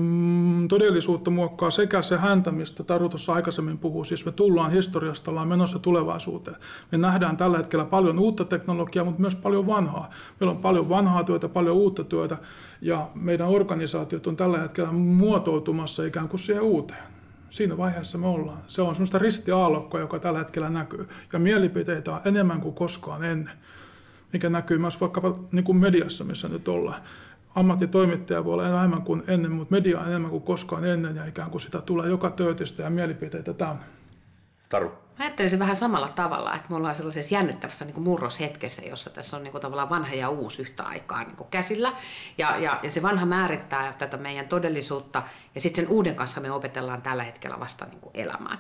todellisuutta muokkaa sekä se häntä, mistä Taru tuossa aikaisemmin puhuu, siis me tullaan historiasta, ollaan menossa tulevaisuuteen. Me nähdään tällä hetkellä paljon uutta teknologiaa, mutta myös paljon vanhaa. Meillä on paljon vanhaa työtä, paljon uutta työtä, ja meidän organisaatiot on tällä hetkellä muotoutumassa ikään kuin siihen uuteen siinä vaiheessa me ollaan. Se on semmoista ristiaallokkoa, joka tällä hetkellä näkyy. Ja mielipiteitä on enemmän kuin koskaan ennen mikä näkyy myös vaikkapa niin kuin mediassa, missä nyt ollaan. Ammattitoimittaja voi olla enemmän kuin ennen, mutta media on enemmän kuin koskaan ennen ja ikään kuin sitä tulee joka töötistä ja mielipiteitä täynnä. Taru. Mä ajattelisin vähän samalla tavalla, että me ollaan sellaisessa jännittävässä niin kuin murroshetkessä, jossa tässä on niin kuin tavallaan vanha ja uusi yhtä aikaa niin kuin käsillä. Ja, ja, ja se vanha määrittää tätä meidän todellisuutta ja sitten sen uuden kanssa me opetellaan tällä hetkellä vasta niin kuin elämään.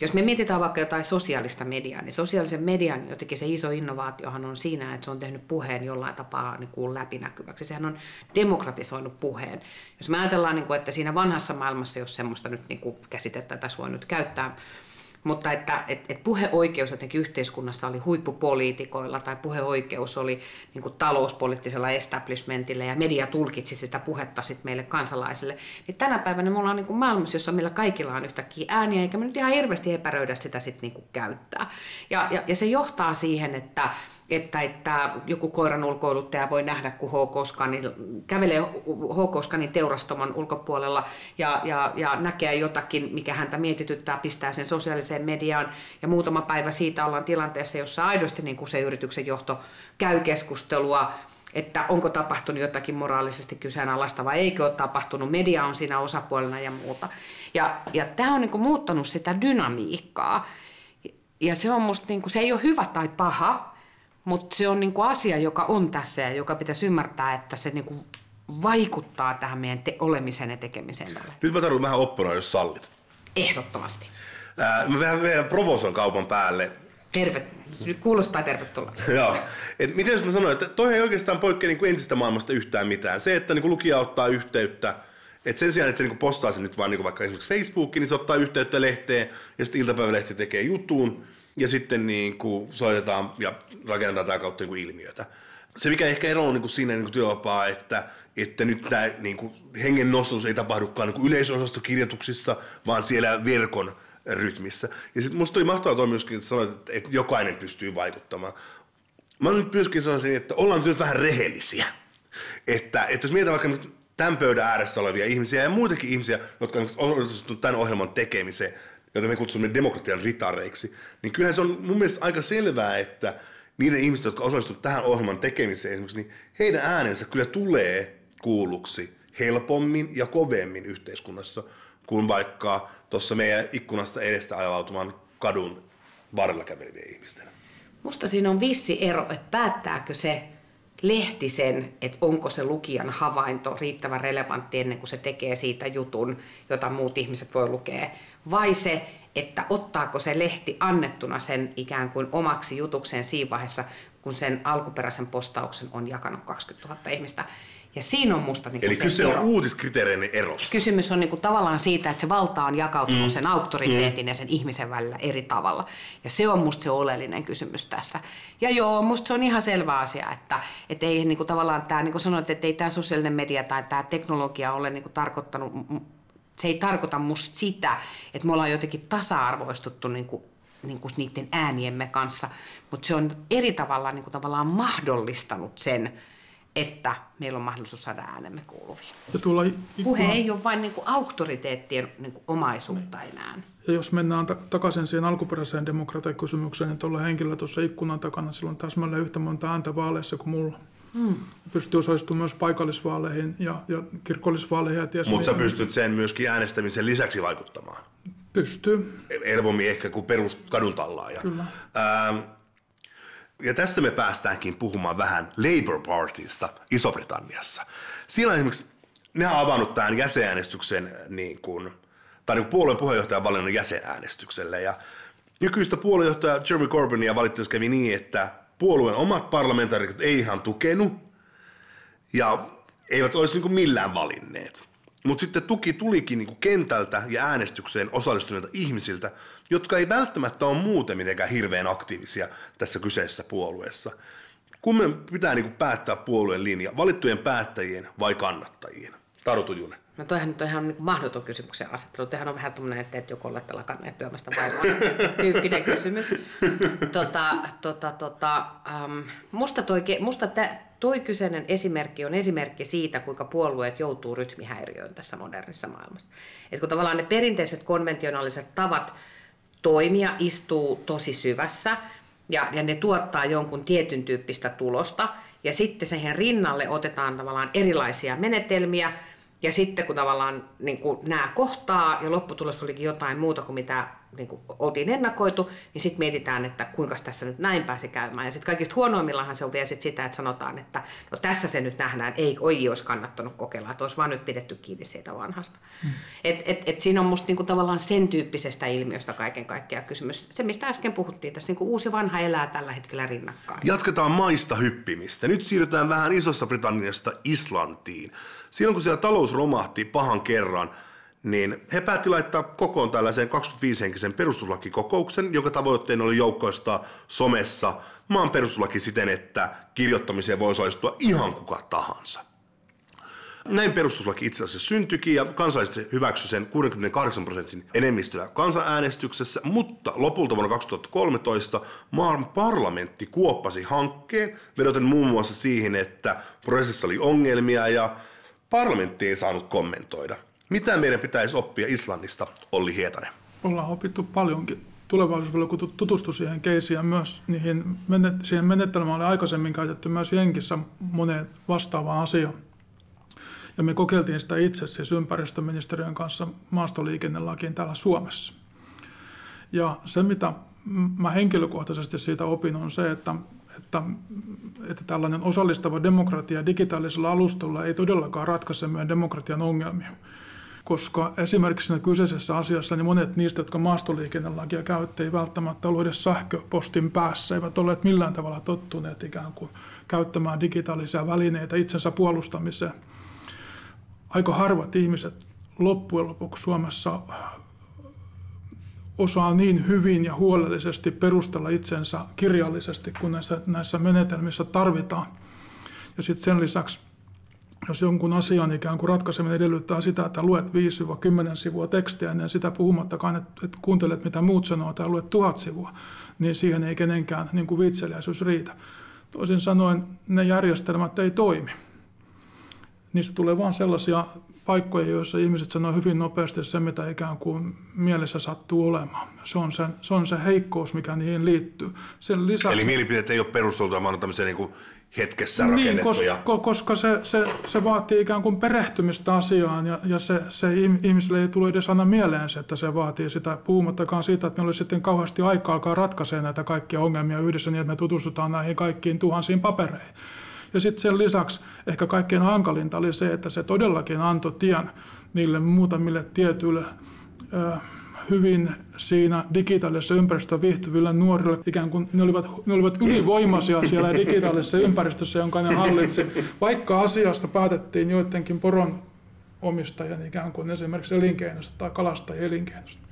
Jos me mietitään vaikka jotain sosiaalista mediaa, niin sosiaalisen median jotenkin se iso innovaatiohan on siinä, että se on tehnyt puheen jollain tapaa niin kuin läpinäkyväksi. Sehän on demokratisoinut puheen. Jos me ajatellaan, niin kuin, että siinä vanhassa maailmassa, jos semmoista nyt niin kuin käsitettä tässä voi nyt käyttää, mutta että et, et puheoikeus jotenkin yhteiskunnassa oli huippupoliitikoilla tai puheoikeus oli niin kuin talouspoliittisella establishmentilla ja media tulkitsi sitä puhetta sit meille kansalaisille. Niin tänä päivänä me ollaan niin kuin maailmassa, jossa meillä kaikilla on yhtäkkiä ääniä, eikä me nyt ihan hirveästi epäröidä sitä sit niin käyttää. Ja, ja, ja se johtaa siihen, että että, että joku koiran ulkoiluttaja voi nähdä, kun H-Koskani, kävelee teurastomon ulkopuolella ja, ja, ja näkee jotakin, mikä häntä mietityttää, pistää sen sosiaaliseen mediaan. Ja muutama päivä siitä ollaan tilanteessa, jossa aidosti niin kuin se yrityksen johto käy keskustelua että onko tapahtunut jotakin moraalisesti kyseenalaista vai eikö ole tapahtunut. Media on siinä osapuolena ja muuta. Ja, ja tämä on niin kuin muuttanut sitä dynamiikkaa. Ja se on musta, niin kuin, se ei ole hyvä tai paha, mutta se on niinku asia, joka on tässä ja joka pitäisi ymmärtää, että se niinku vaikuttaa tähän meidän te- olemiseen ja tekemiseen. Tällä. Nyt mä tarvitsen vähän opponoida, jos sallit. Ehdottomasti. Ää, mä vähän vielä provoson kaupan päälle. Terve, kuulostaa tervetuloa. Joo. Et miten jos mä sanoin, että toi ei oikeastaan poikkea niin ensistä maailmasta yhtään mitään. Se, että niin lukija ottaa yhteyttä, että sen sijaan, että se niin postaa sen nyt vaan niin vaikka esimerkiksi Facebookiin, niin se ottaa yhteyttä lehteen ja sitten iltapäivälehti tekee jutun ja sitten niin kuin soitetaan ja rakennetaan tätä kautta niin kuin ilmiötä. Se mikä ehkä ero on niin kuin siinä niin kuin työvapaa, että, että nyt tämä niin kuin hengen nostus ei tapahdukaan niin kuin yleisosastokirjoituksissa, vaan siellä verkon rytmissä. Ja sitten musta oli mahtavaa toi myöskin, että sanoit, että, että jokainen pystyy vaikuttamaan. Mä nyt myöskin sanoisin, että ollaan nyt vähän rehellisiä. Että, että jos mietitään vaikka tämän pöydän ääressä olevia ihmisiä ja muitakin ihmisiä, jotka on osallistunut tämän ohjelman tekemiseen, joita me kutsumme demokratian ritareiksi, niin kyllähän se on mun mielestä aika selvää, että niiden ihmisten, jotka osallistuvat tähän ohjelman tekemiseen esimerkiksi, niin heidän äänensä kyllä tulee kuulluksi helpommin ja kovemmin yhteiskunnassa kuin vaikka tuossa meidän ikkunasta edestä ajautuman kadun varrella kävelevien ihmisten. Musta siinä on vissi ero, että päättääkö se lehti sen, että onko se lukijan havainto riittävän relevantti ennen kuin se tekee siitä jutun, jota muut ihmiset voi lukea, vai se, että ottaako se lehti annettuna sen ikään kuin omaksi jutukseen siinä vaiheessa, kun sen alkuperäisen postauksen on jakanut 20 000 ihmistä. Ja siinä on musta niin Eli se kyse ero. on ero. Kysymys on niin kuin tavallaan siitä, että se valta on jakautunut mm. sen auktoriteetin mm. ja sen ihmisen välillä eri tavalla. Ja se on musta se oleellinen kysymys tässä. Ja joo, musta se on ihan selvä asia, että, että ei niin kuin tavallaan tämä, niin kuin sanoit, että ei tämä sosiaalinen media tai tämä teknologia ole niin kuin tarkoittanut se ei tarkoita musta sitä, että me ollaan jotenkin tasa-arvoistuttu niin kuin, niin kuin niiden ääniemme kanssa, mutta se on eri tavalla niin kuin tavallaan mahdollistanut sen, että meillä on mahdollisuus saada äänemme kuuluviin. Ja tuolla ikkuna... Puhe ei ole vain niin kuin auktoriteettien niin kuin omaisuutta niin. enää. Ja jos mennään ta- takaisin siihen alkuperäiseen demokratiakysymykseen, niin tuolla henkilöllä tuossa ikkunan takana silloin täsmälleen yhtä monta ääntä vaaleissa kuin mulla. Mm. Pystyy osallistumaan myös paikallisvaaleihin ja, ja kirkollisvaaleihin. Mutta sä pystyt sen myöskin äänestämisen lisäksi vaikuttamaan. Pystyy. Helpommin ehkä kuin perus kaduntallaaja. Kyllä. Ähm, ja tästä me päästäänkin puhumaan vähän Labour Partysta Iso-Britanniassa. On esimerkiksi ne on avannut tämän jäsenäänestyksen niin kuin, tai niin kuin puolueen puheenjohtajan valinnan jäsenäänestykselle. Ja nykyistä puoluejohtaja Jeremy Corbynia valittaessa kävi niin, että puolueen omat parlamentaarikot ei ihan tukenut ja eivät olisi niin kuin millään valinneet. Mutta sitten tuki tulikin niin kuin kentältä ja äänestykseen osallistuneilta ihmisiltä, jotka ei välttämättä ole muuten mitenkään hirveän aktiivisia tässä kyseisessä puolueessa. Kummen pitää niin kuin päättää puolueen linja, valittujen päättäjien vai kannattajien? Taru Tujunen. No toihan nyt on ihan niin mahdoton kysymyksen asettelu. Tehän on vähän tuommoinen, että joko olette lakanneet työmästä vaimoa tyyppinen kysymys. Tota, tota, tota, um, musta toi, musta tä, toi kyseinen esimerkki on esimerkki siitä, kuinka puolueet joutuu rytmihäiriöön tässä modernissa maailmassa. Et kun tavallaan ne perinteiset konventionaaliset tavat toimia istuu tosi syvässä ja, ja ne tuottaa jonkun tietyn tyyppistä tulosta, ja sitten siihen rinnalle otetaan tavallaan erilaisia menetelmiä, ja sitten kun tavallaan niin kuin nämä kohtaa ja lopputulos olikin jotain muuta kuin mitä niin kuin oltiin ennakoitu, niin sitten mietitään, että kuinka tässä nyt näin pääsi käymään. Ja sitten kaikista huonoimmillahan se on vielä sit sitä, että sanotaan, että no tässä se nyt nähdään, ei, ei olisi kannattanut kokeilla, että olisi vaan nyt pidetty kiinni siitä vanhasta. Hmm. Et, et, et siinä on musta niinku tavallaan sen tyyppisestä ilmiöstä kaiken kaikkiaan kysymys. Se, mistä äsken puhuttiin, tässä niinku uusi vanha elää tällä hetkellä rinnakkain. Jatketaan maista hyppimistä. Nyt siirrytään vähän Isossa Britanniasta Islantiin. Silloin kun siellä talous romahti pahan kerran, niin he päätti laittaa kokoon tällaisen 25-henkisen perustuslakikokouksen, joka tavoitteena oli joukkoistaa somessa maan perustuslaki siten, että kirjoittamiseen voi osallistua ihan kuka tahansa. Näin perustuslaki itse asiassa syntyikin ja kansalaiset hyväksyi sen 68 prosentin enemmistöllä kansanäänestyksessä, mutta lopulta vuonna 2013 maan parlamentti kuoppasi hankkeen, vedoten muun muassa siihen, että prosessissa oli ongelmia ja parlamentti ei saanut kommentoida. Mitä meidän pitäisi oppia Islannista, Olli Hietanen? Ollaan opittu paljonkin. Tulevaisuusvaliokunta tutustui siihen keisiin ja myös niihin, siihen menetelmään oli aikaisemmin käytetty myös Jenkissä moneen vastaavaan asiaan. Ja me kokeiltiin sitä itse siis ympäristöministeriön kanssa maastoliikennelakiin täällä Suomessa. Ja se, mitä mä henkilökohtaisesti siitä opin, on se, että, että, että tällainen osallistava demokratia digitaalisella alustalla ei todellakaan ratkaise meidän demokratian ongelmia koska esimerkiksi siinä kyseisessä asiassa niin monet niistä, jotka maastoliikennelakia käytti, ei välttämättä ollut edes sähköpostin päässä, eivät olleet millään tavalla tottuneet ikään kuin käyttämään digitaalisia välineitä itsensä puolustamiseen. Aika harvat ihmiset loppujen lopuksi Suomessa osaa niin hyvin ja huolellisesti perustella itsensä kirjallisesti, kun näissä, näissä menetelmissä tarvitaan. Ja sitten sen lisäksi jos jonkun asian ikään kuin ratkaiseminen edellyttää sitä, että luet 5-10 sivua tekstiä, niin sitä puhumattakaan, että, kuuntelet mitä muut sanoo tai luet tuhat sivua, niin siihen ei kenenkään niin kuin viitseliäisyys riitä. Toisin sanoen ne järjestelmät ei toimi. Niistä tulee vain sellaisia paikkoja, joissa ihmiset sanoo hyvin nopeasti se, mitä ikään kuin mielessä sattuu olemaan. Se on se, se, on se heikkous, mikä niihin liittyy. Sen lisäksi, Eli mielipiteet ei ole perusteltua, vaan tämmöisiä niin kuin hetkessä niin, rakennettuja. Koska, koska se, se, se vaatii ikään kuin perehtymistä asiaan ja, ja se, se ihmisille ei tule edes aina mieleen se, että se vaatii sitä, puhumattakaan siitä, että meillä olisi sitten kauheasti aikaa alkaa ratkaisee näitä kaikkia ongelmia yhdessä niin, että me tutustutaan näihin kaikkiin tuhansiin papereihin. Ja sitten sen lisäksi ehkä kaikkein hankalinta oli se, että se todellakin antoi tien niille muutamille tietyille ö, hyvin siinä digitaalisessa ympäristössä viihtyville nuorille, ikään kuin ne olivat, ne olivat ylivoimaisia siellä digitaalisessa ympäristössä, jonka ne hallitsi, vaikka asiasta päätettiin joidenkin poron omistajan ikään kuin esimerkiksi elinkeinosta tai kalastajien elinkeinosta.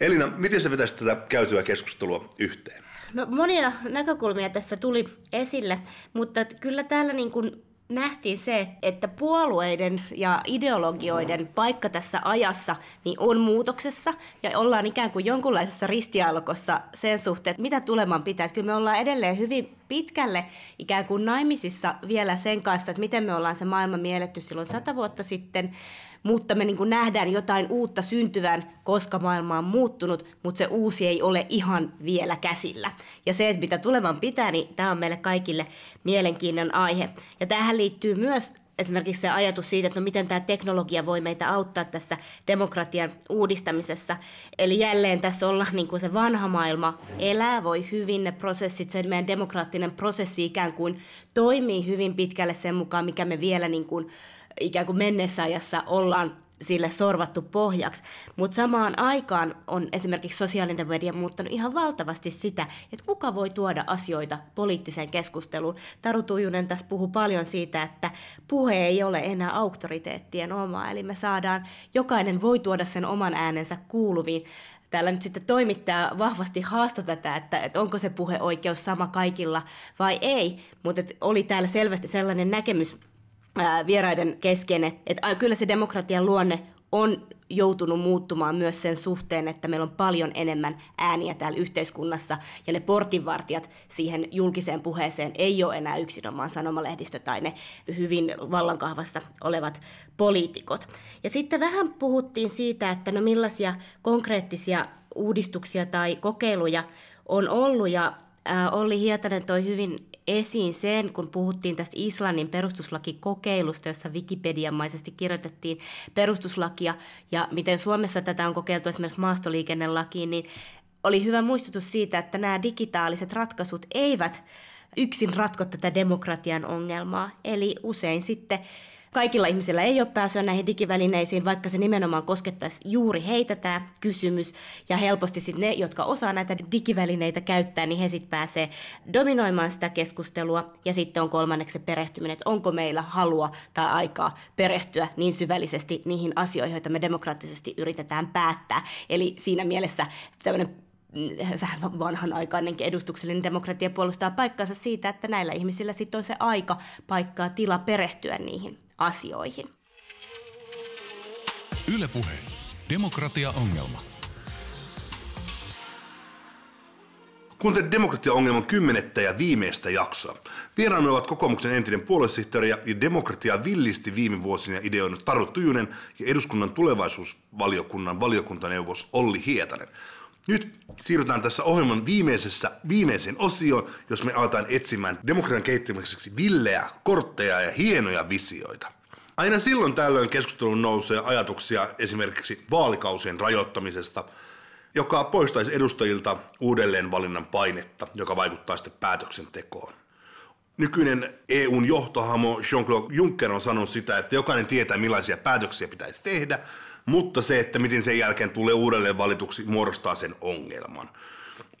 Elina, miten se vetäisi tätä käytyä keskustelua yhteen? No monia näkökulmia tässä tuli esille, mutta kyllä täällä niin kuin nähtiin se, että puolueiden ja ideologioiden paikka tässä ajassa niin on muutoksessa. Ja ollaan ikään kuin jonkunlaisessa ristialkossa sen suhteen, että mitä tuleman pitää. Että kyllä me ollaan edelleen hyvin pitkälle ikään kuin naimisissa vielä sen kanssa, että miten me ollaan se maailma mielletty silloin sata vuotta sitten, mutta me niin kuin nähdään jotain uutta syntyvän, koska maailma on muuttunut, mutta se uusi ei ole ihan vielä käsillä. Ja se, että mitä tulevan pitää, niin tämä on meille kaikille mielenkiintoinen aihe. Ja tähän liittyy myös esimerkiksi se ajatus siitä, että no miten tämä teknologia voi meitä auttaa tässä demokratian uudistamisessa. Eli jälleen tässä ollaan niin kuin se vanha maailma elää, voi hyvin ne prosessit, se meidän demokraattinen prosessi ikään kuin toimii hyvin pitkälle sen mukaan, mikä me vielä niin kuin ikään kuin menneessä ajassa ollaan sille sorvattu pohjaksi. Mutta samaan aikaan on esimerkiksi sosiaalinen media muuttanut ihan valtavasti sitä, että kuka voi tuoda asioita poliittiseen keskusteluun. Taru Tujunen tässä puhuu paljon siitä, että puhe ei ole enää auktoriteettien oma, eli me saadaan, jokainen voi tuoda sen oman äänensä kuuluviin täällä nyt sitten toimittaja vahvasti haastoi tätä, että, että onko se puheoikeus sama kaikilla vai ei, mutta oli täällä selvästi sellainen näkemys vieraiden kesken, että, että kyllä se demokratian luonne on joutunut muuttumaan myös sen suhteen, että meillä on paljon enemmän ääniä täällä yhteiskunnassa ja ne portinvartijat siihen julkiseen puheeseen ei ole enää yksinomaan sanomalehdistö tai ne hyvin vallankahvassa olevat poliitikot. Ja sitten vähän puhuttiin siitä, että no millaisia konkreettisia uudistuksia tai kokeiluja on ollut ja Olli Hietanen toi hyvin esiin sen, kun puhuttiin tästä Islannin perustuslakikokeilusta, jossa Wikipediamaisesti kirjoitettiin perustuslakia ja miten Suomessa tätä on kokeiltu esimerkiksi maastoliikennelakiin, niin oli hyvä muistutus siitä, että nämä digitaaliset ratkaisut eivät yksin ratko tätä demokratian ongelmaa. Eli usein sitten Kaikilla ihmisillä ei ole pääsyä näihin digivälineisiin, vaikka se nimenomaan koskettaisi juuri heitä tämä kysymys. Ja helposti sitten ne, jotka osaa näitä digivälineitä käyttää, niin he sitten pääsee dominoimaan sitä keskustelua. Ja sitten on kolmanneksi se perehtyminen, että onko meillä halua tai aikaa perehtyä niin syvällisesti niihin asioihin, joita me demokraattisesti yritetään päättää. Eli siinä mielessä tämmöinen mm, vähän vanhanaikainenkin edustuksellinen demokratia puolustaa paikkansa siitä, että näillä ihmisillä sitten on se aika, paikkaa, tila perehtyä niihin asioihin. Ylepuhe. Demokratia-ongelma. Kuuntelet demokratia-ongelman kymmenettä ja viimeistä jaksoa. Vieraamme ovat kokoomuksen entinen puoluesihteeri ja demokratia villisti viime vuosina ideoinut Taru Tujunen ja eduskunnan tulevaisuusvaliokunnan valiokuntaneuvos Olli Hietanen. Nyt siirrytään tässä ohjelman viimeisessä, viimeiseen osioon, jos me aletaan etsimään demokratian kehittämiseksi villeä, kortteja ja hienoja visioita. Aina silloin tällöin keskustelun nousee ajatuksia esimerkiksi vaalikausien rajoittamisesta, joka poistaisi edustajilta uudelleenvalinnan painetta, joka vaikuttaa sitten päätöksentekoon. Nykyinen EUn johtohamo Jean-Claude Juncker on sanonut sitä, että jokainen tietää millaisia päätöksiä pitäisi tehdä, mutta se, että miten sen jälkeen tulee uudelleen valituksi, muodostaa sen ongelman.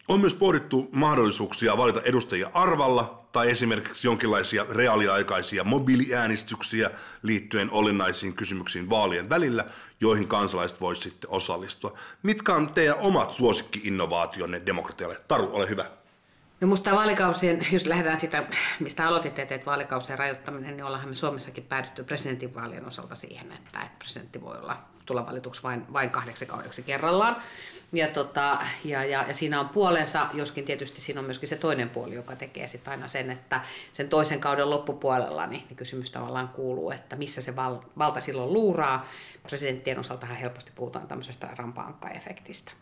On myös pohdittu mahdollisuuksia valita edustajia arvalla tai esimerkiksi jonkinlaisia reaaliaikaisia mobiiliäänestyksiä liittyen olennaisiin kysymyksiin vaalien välillä, joihin kansalaiset voisivat sitten osallistua. Mitkä on teidän omat suosikki-innovaationne demokratialle? Taru, ole hyvä. No musta vaalikausien, jos lähdetään sitä, mistä aloititte, että vaalikausien rajoittaminen, niin ollaanhan me Suomessakin päädytty presidentinvaalien osalta siihen, että presidentti voi olla tulla valituksi vain, vain kahdeksi kaudeksi kerrallaan. Ja, tota, ja, ja, ja siinä on puolensa, joskin tietysti siinä on myöskin se toinen puoli, joka tekee sitten aina sen, että sen toisen kauden loppupuolella niin, niin kysymys tavallaan kuuluu, että missä se val, valta silloin luuraa. Presidenttien osaltahan helposti puhutaan tämmöisestä rampankka-efektistä.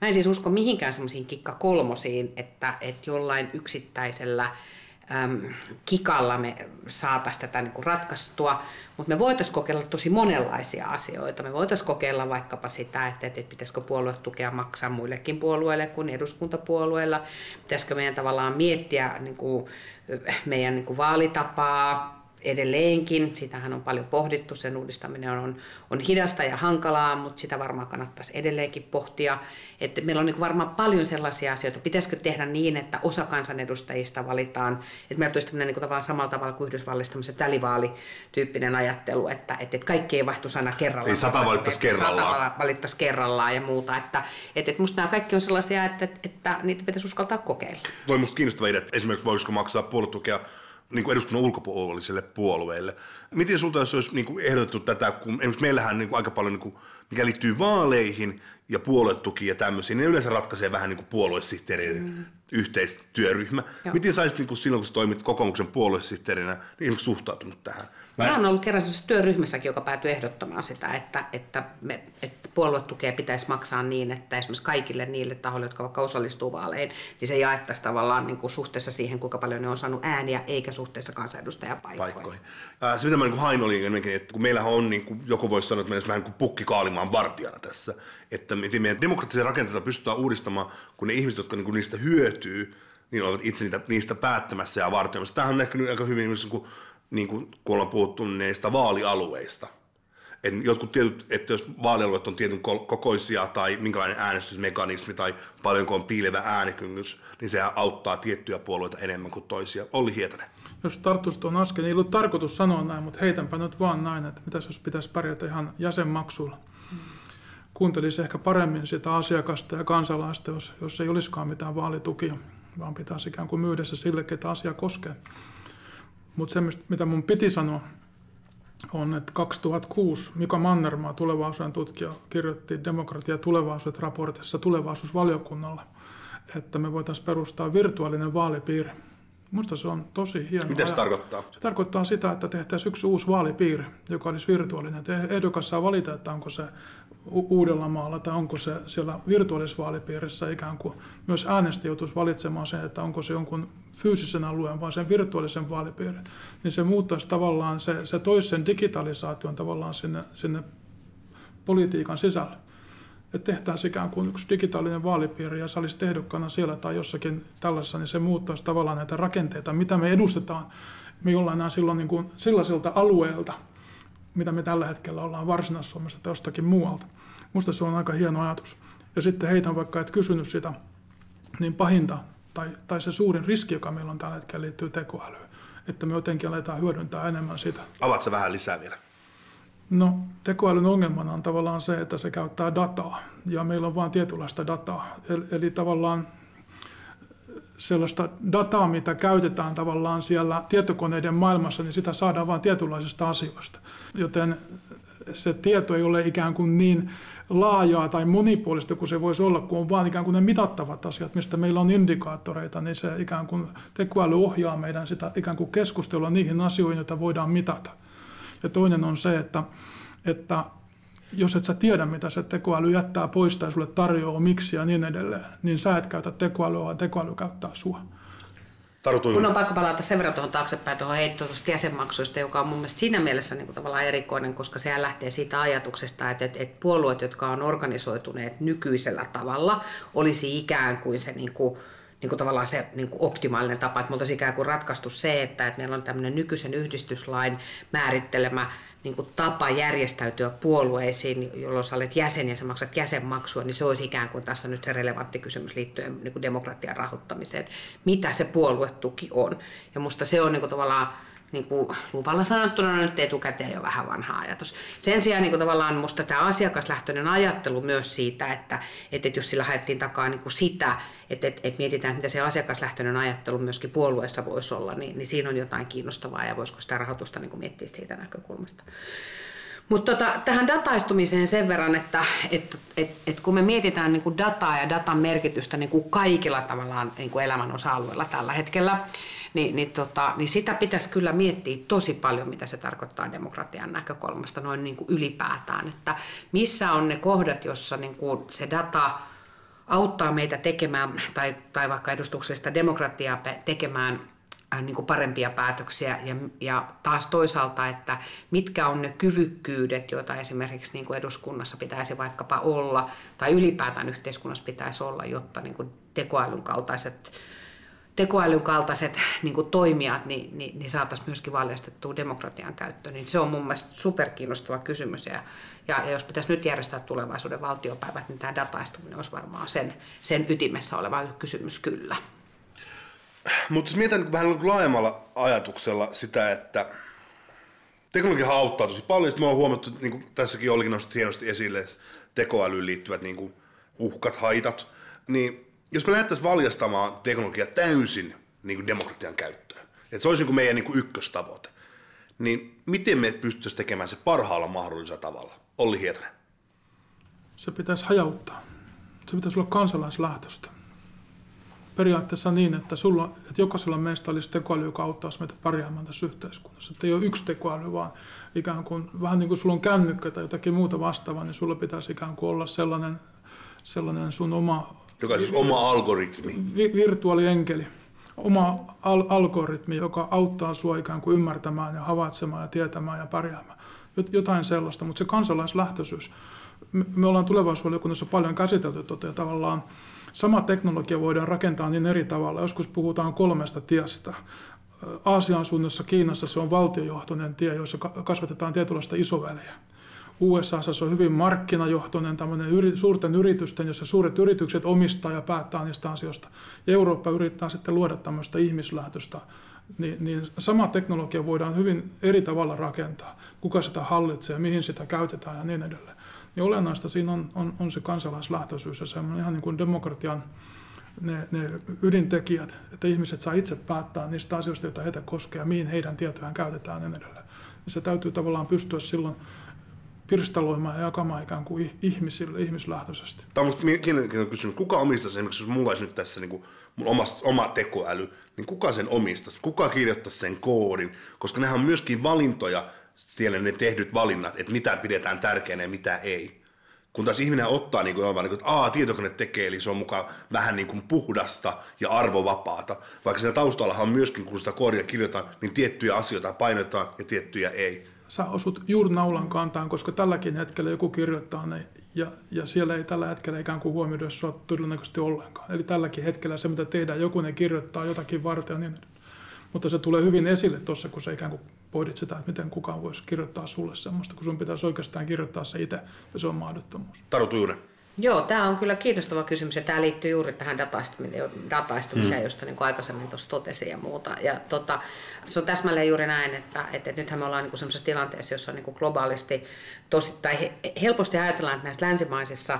Mä en siis usko mihinkään semmoisiin kikka kolmosiin, että, että jollain yksittäisellä äm, kikalla me saataisiin tätä niin ratkaistua, mutta me voitaisiin kokeilla tosi monenlaisia asioita. Me voitaisiin kokeilla vaikkapa sitä, että, että pitäisikö puoluetukea maksaa muillekin puolueille kuin eduskuntapuolueilla. Pitäisikö meidän tavallaan miettiä niin kuin, meidän niin kuin vaalitapaa, edelleenkin. Sitähän on paljon pohdittu, sen uudistaminen on, on hidasta ja hankalaa, mutta sitä varmaan kannattaisi edelleenkin pohtia. Että meillä on niin varmaan paljon sellaisia asioita, pitäisikö tehdä niin, että osa kansanedustajista valitaan, että meillä tulisi tämmöinen niin tavallaan samalla tavalla kuin Yhdysvallissa tämmöisen välivaalityyppinen ajattelu, että, että, että kaikki ei vaihtu sana kerrallaan. Ei sata valittaisi kerrallaan. Sata valittaisi kerrallaan ja muuta. Että, että, että musta nämä kaikki on sellaisia, että, että, että niitä pitäisi uskaltaa kokeilla. Toi musta kiinnostava idea, että esimerkiksi voisiko maksaa puoluetukea niin kuin eduskunnan ulkopuoliselle puolueelle. Miten sulta jos olisi niin kuin ehdotettu tätä, kun esimerkiksi meillähän niin kuin aika paljon, niin kuin, mikä liittyy vaaleihin ja puoluetukiin ja tämmöisiin, niin yleensä ratkaisee vähän niin kuin puoluesihteerin mm. yhteistyöryhmä. Joo. Miten sä olisit niin kuin silloin, kun sä toimit kokoomuksen puoluesihteerinä, niin suhtautunut tähän? Mä, Mä olen ollut kerran sellaisessa työryhmässäkin, joka päätyi ehdottamaan sitä, että, että, me, että puoluetukea pitäisi maksaa niin, että esimerkiksi kaikille niille tahoille, jotka vaikka osallistuu vaaleihin, niin se jaettaisiin tavallaan niin kuin suhteessa siihen, kuinka paljon ne on saanut ääniä, eikä suhteessa kansanedustajapaikkoihin. Paikkoihin. Äh, se mitä mä niin hainoin, että kun meillähän on, niin kuin, joku voisi sanoa, että meillä vähän niin kuin pukki kaalimaan vartijana tässä, että miten meidän demokraattisia rakenteita pystytään uudistamaan, kun ne ihmiset, jotka niin kuin niistä hyötyy, niin ovat itse niitä, niistä päättämässä ja vartioimassa. Tämähän on näkynyt aika hyvin kun niin kuin, kun ollaan puhuttu näistä vaalialueista. Et jotkut tietyt, että jos vaalialueet on tietyn kokoisia tai minkälainen äänestysmekanismi tai paljonko on piilevä äänikynnys, niin se auttaa tiettyjä puolueita enemmän kuin toisia. Olli Hietanen. Jos tarttuisi tuon äsken, niin ei ollut tarkoitus sanoa näin, mutta heitänpä nyt vaan näin, että mitä jos pitäisi pärjätä ihan jäsenmaksulla. Kuuntelisi ehkä paremmin sitä asiakasta ja kansalaista, jos, jos ei olisikaan mitään vaalitukia, vaan pitäisi ikään kuin myydä se sille, ketä asia koskee. Mutta se, mitä mun piti sanoa, on, että 2006 Mika Mannermaa, tulevaisuuden tutkija, kirjoitti demokratia tulevaisuudet raportissa tulevaisuusvaliokunnalle, että me voitaisiin perustaa virtuaalinen vaalipiiri. Minusta se on tosi hieno. Mitä se tarkoittaa? Se tarkoittaa sitä, että tehtäisiin yksi uusi vaalipiiri, joka olisi virtuaalinen. Ehdokas saa valita, että onko se Uudellamaalla tai onko se siellä virtuaalisessa vaalipiirissä ikään kuin myös äänestäjä joutuisi valitsemaan sen, että onko se jonkun fyysisen alueen vai sen virtuaalisen vaalipiirin, niin se muuttaisi tavallaan, se, se toisi sen digitalisaation tavallaan sinne, sinne politiikan sisälle. Että tehtäisiin ikään kuin yksi digitaalinen vaalipiiri ja sä olisit ehdokkana siellä tai jossakin tällaisessa, niin se muuttaisi tavallaan näitä rakenteita, mitä me edustetaan. Me ei olla enää silloin niin kuin sellaisilta alueelta, mitä me tällä hetkellä ollaan Varsinais-Suomesta tai jostakin muualta. Musta se on aika hieno ajatus. Ja sitten heitän vaikka, et kysynyt sitä, niin pahinta tai, tai se suurin riski, joka meillä on tällä hetkellä liittyy tekoälyyn, että me jotenkin aletaan hyödyntää enemmän sitä. Avaat vähän lisää vielä? No, tekoälyn ongelmana on tavallaan se, että se käyttää dataa, ja meillä on vain tietynlaista dataa. Eli, eli tavallaan sellaista dataa, mitä käytetään tavallaan siellä tietokoneiden maailmassa, niin sitä saadaan vain tietynlaisista asioista. Joten se tieto ei ole ikään kuin niin laajaa tai monipuolista kuin se voisi olla, kun on vain ikään kuin ne mitattavat asiat, mistä meillä on indikaattoreita, niin se ikään kuin tekoäly ohjaa meidän sitä ikään kuin keskustelua niihin asioihin, joita voidaan mitata. Ja toinen on se, että, että jos et sä tiedä, mitä se tekoäly jättää pois tai sulle tarjoaa miksi ja niin edelleen, niin sä et käytä tekoälyä, vaan tekoäly käyttää sua. Taru Mun on pakko palata sen verran tuohon taaksepäin tuohon heittoon tuosta jäsenmaksuista, joka on mun mielestä siinä mielessä niin kuin tavallaan erikoinen, koska sehän lähtee siitä ajatuksesta, että, että, että puolueet, jotka on organisoituneet nykyisellä tavalla, olisi ikään kuin se niin kuin, niin kuin tavallaan se niin kuin optimaalinen tapa, että me oltaisiin ikään kuin ratkaistu se, että, että meillä on tämmöinen nykyisen yhdistyslain määrittelemä niin kuin tapa järjestäytyä puolueisiin, jolloin sä olet jäsen ja sä maksat jäsenmaksua, niin se olisi ikään kuin tässä nyt se relevantti kysymys liittyen niin kuin demokratian rahoittamiseen. Mitä se puoluetuki on? Ja musta se on niin kuin tavallaan niin kuin luvalla sanottuna nyt etukäteen jo vähän vanha ajatus. Sen sijaan niin kuin tavallaan musta tämä asiakaslähtöinen ajattelu myös siitä, että, että jos sillä haettiin takaa niin kuin sitä, että, että, että mietitään, mitä se asiakaslähtöinen ajattelu myöskin puolueessa voisi olla, niin, niin siinä on jotain kiinnostavaa ja voisiko sitä rahoitusta niin kuin miettiä siitä näkökulmasta. Mutta tota, tähän dataistumiseen sen verran, että et, et, et kun me mietitään niin kuin dataa ja datan merkitystä niin kuin kaikilla tavallaan niin kuin elämän osa-alueilla tällä hetkellä, niin, niin, tota, niin sitä pitäisi kyllä miettiä tosi paljon, mitä se tarkoittaa demokratian näkökulmasta noin niin kuin ylipäätään. Että missä on ne kohdat, jossa niin kuin se data auttaa meitä tekemään, tai, tai vaikka edustuksellista demokratiaa tekemään äh, niin kuin parempia päätöksiä ja, ja taas toisaalta, että mitkä on ne kyvykkyydet, joita esimerkiksi niin kuin eduskunnassa pitäisi vaikkapa olla tai ylipäätään yhteiskunnassa pitäisi olla, jotta niin kuin tekoälyn kaltaiset tekoälyn kaltaiset niin kuin toimijat, niin, niin, niin saataisiin myöskin valjastettua demokratian käyttöön. Niin se on mun mielestä superkiinnostava kysymys. Ja, ja, ja jos pitäisi nyt järjestää tulevaisuuden valtiopäivät, niin tämä dataistuminen olisi varmaan sen, sen ytimessä oleva kysymys kyllä. Mutta jos mietitään vähän laajemmalla ajatuksella sitä, että teknologia auttaa tosi paljon. Sitten me on huomattu, niin kuin tässäkin olikin nostettu hienosti esille, tekoälyyn liittyvät niin kuin uhkat, haitat. Niin jos me lähdettäisiin valjastamaan teknologiaa täysin niin kuin demokratian käyttöön, että se olisi niin kuin meidän niin kuin ykköstavoite, niin miten me pystyttäisiin tekemään se parhaalla mahdollisella tavalla? Olli Hietanen. Se pitäisi hajauttaa. Se pitäisi olla kansalaislähtöistä. Periaatteessa niin, että, sulla, että jokaisella meistä olisi tekoäly, joka auttaisi meitä pärjäämään tässä yhteiskunnassa. Että ei ole yksi tekoäly, vaan ikään kuin, vähän niin kuin sulla on kännykkä tai jotakin muuta vastaavaa, niin sulla pitäisi ikään kuin olla sellainen, sellainen sun oma joka siis oma algoritmi. Vi- virtuaalienkeli. Oma al- algoritmi, joka auttaa sinua ikään kuin ymmärtämään ja havaitsemaan ja tietämään ja pärjäämään. Jotain sellaista, mutta se kansalaislähtöisyys. Me ollaan tulevaisuusvaliokunnassa paljon käsitelty tota, tavallaan sama teknologia voidaan rakentaa niin eri tavalla. Joskus puhutaan kolmesta tiestä. Aasian suunnassa, Kiinassa se on valtiojohtoinen tie, jossa kasvatetaan tietynlaista isoväliä. USA se on hyvin markkinajohtoinen, tämmöinen yri, suurten yritysten, jossa suuret yritykset omistaa ja päättää niistä asioista. Ja Eurooppa yrittää sitten luoda tämmöistä ihmislähtöistä niin, niin sama teknologia voidaan hyvin eri tavalla rakentaa. Kuka sitä hallitsee, mihin sitä käytetään ja niin edelleen. Niin olennaista siinä on, on, on se kansalaislähtöisyys ja semmoinen ihan niin kuin demokratian ne, ne ydintekijät, että ihmiset saa itse päättää niistä asioista, joita heitä koskee ja mihin heidän tietojaan käytetään ja niin edelleen. Ja se täytyy tavallaan pystyä silloin pirstaloimaan ja jakamaan ikään kuin ihmisille ihmislähtöisesti. Tämä on minusta mielenkiintoinen kysymys. Kuka omistaa sen, jos mulla olisi nyt tässä niin kuin mun oma, oma tekoäly, niin kuka sen omistaisi? Kuka kirjoittaisi sen koodin? Koska nehän on myöskin valintoja, siellä ne tehdyt valinnat, että mitä pidetään tärkeänä ja mitä ei. Kun taas ihminen ottaa niin kuin, niin kuin, että Aa, tietokone tekee, eli se on mukaan vähän niin kuin puhdasta ja arvovapaata. Vaikka siinä taustallahan on myöskin, kun sitä koodia kirjoitetaan, niin tiettyjä asioita painetaan ja tiettyjä ei sä osut juuri naulan kantaan, koska tälläkin hetkellä joku kirjoittaa ne ja, ja siellä ei tällä hetkellä ikään kuin huomioida sua todennäköisesti ollenkaan. Eli tälläkin hetkellä se, mitä tehdään, joku ne kirjoittaa jotakin varten niin. Mutta se tulee hyvin esille tuossa, kun sä ikään kuin pohdit sitä, että miten kukaan voisi kirjoittaa sulle semmoista, kun sun pitäisi oikeastaan kirjoittaa se itse, ja se on mahdottomuus. Taru Tujunen. Joo, tämä on kyllä kiinnostava kysymys ja tämä liittyy juuri tähän dataistumiseen, mm. josta niin kuin aikaisemmin tuossa totesin ja muuta. Ja tota, se on täsmälleen juuri näin, että, että, nythän me ollaan niin sellaisessa tilanteessa, jossa niin kuin globaalisti tosi, tai helposti ajatellaan, että näissä länsimaisissa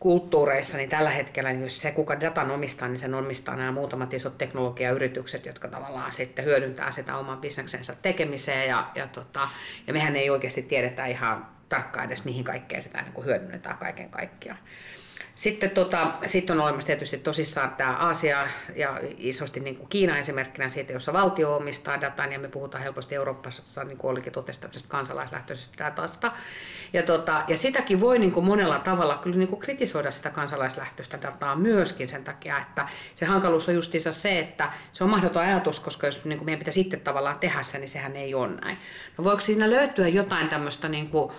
kulttuureissa, niin tällä hetkellä niin jos se, kuka datan omistaa, niin sen omistaa nämä muutamat isot teknologiayritykset, jotka tavallaan sitten hyödyntää sitä oman bisneksensä tekemiseen. Ja, ja, tota, ja mehän ei oikeasti tiedetä ihan tarkkaan edes, mihin kaikkeen sitä niin kuin hyödynnetään kaiken kaikkiaan. Sitten tota, sit on olemassa tietysti tosissaan tämä Aasia ja isosti niin kuin Kiina esimerkkinä siitä, jossa valtio omistaa datan ja me puhutaan helposti Euroopassa, niin kuin olikin totesi, kansalaislähtöisestä datasta. Ja, tota, ja sitäkin voi niin kuin monella tavalla kyllä niin kuin kritisoida sitä kansalaislähtöistä dataa myöskin sen takia, että se hankaluus on justiinsa se, että se on mahdoton ajatus, koska jos niin kuin meidän pitäisi sitten tavallaan tehdä se, niin sehän ei ole näin. No voiko siinä löytyä jotain tämmöistä niin kuin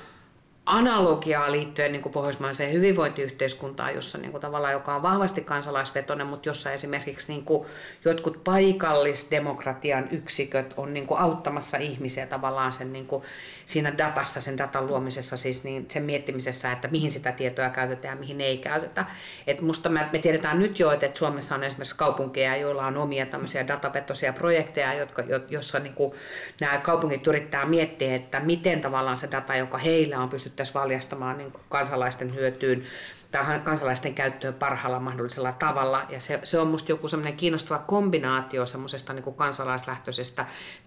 analogiaa liittyen niin kuin pohjoismaiseen hyvinvointiyhteiskuntaan, jossa niin kuin tavallaan, joka on vahvasti kansalaisvetoinen, mutta jossa esimerkiksi niin kuin jotkut paikallisdemokratian yksiköt on niin kuin auttamassa ihmisiä tavallaan sen, niin kuin, siinä datassa, sen datan luomisessa, siis niin sen miettimisessä, että mihin sitä tietoa käytetään ja mihin ei käytetä. Et musta me, me tiedetään nyt jo, että Suomessa on esimerkiksi kaupunkeja, joilla on omia tämmöisiä datapetoisia projekteja, jotka, jossa niin kuin nämä kaupungit yrittää miettiä, että miten tavallaan se data, joka heillä on pystyttäisiin valjastamaan niin kansalaisten hyötyyn tai kansalaisten käyttöön parhaalla mahdollisella tavalla. Ja se, se on minusta joku semmoinen kiinnostava kombinaatio semmoisesta niin kuin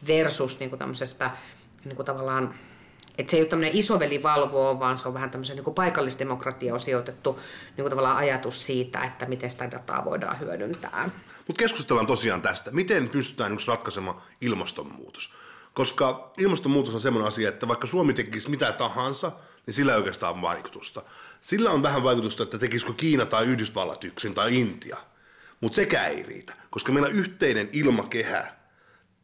versus niin kuin tämmöisestä niin kuin tavallaan että se ei ole tämmöinen isoveli valvoo, vaan se on vähän tämmöisen niin paikallisdemokratia sijoitettu niin tavallaan ajatus siitä, että miten sitä dataa voidaan hyödyntää. Mutta keskustellaan tosiaan tästä. Miten pystytään niin ratkaisemaan ilmastonmuutos? Koska ilmastonmuutos on semmoinen asia, että vaikka Suomi tekisi mitä tahansa – niin sillä ei oikeastaan vaikutusta. Sillä on vähän vaikutusta, että tekisikö Kiina tai Yhdysvallat yksin tai Intia. Mutta sekään ei riitä, koska meillä on yhteinen ilmakehä,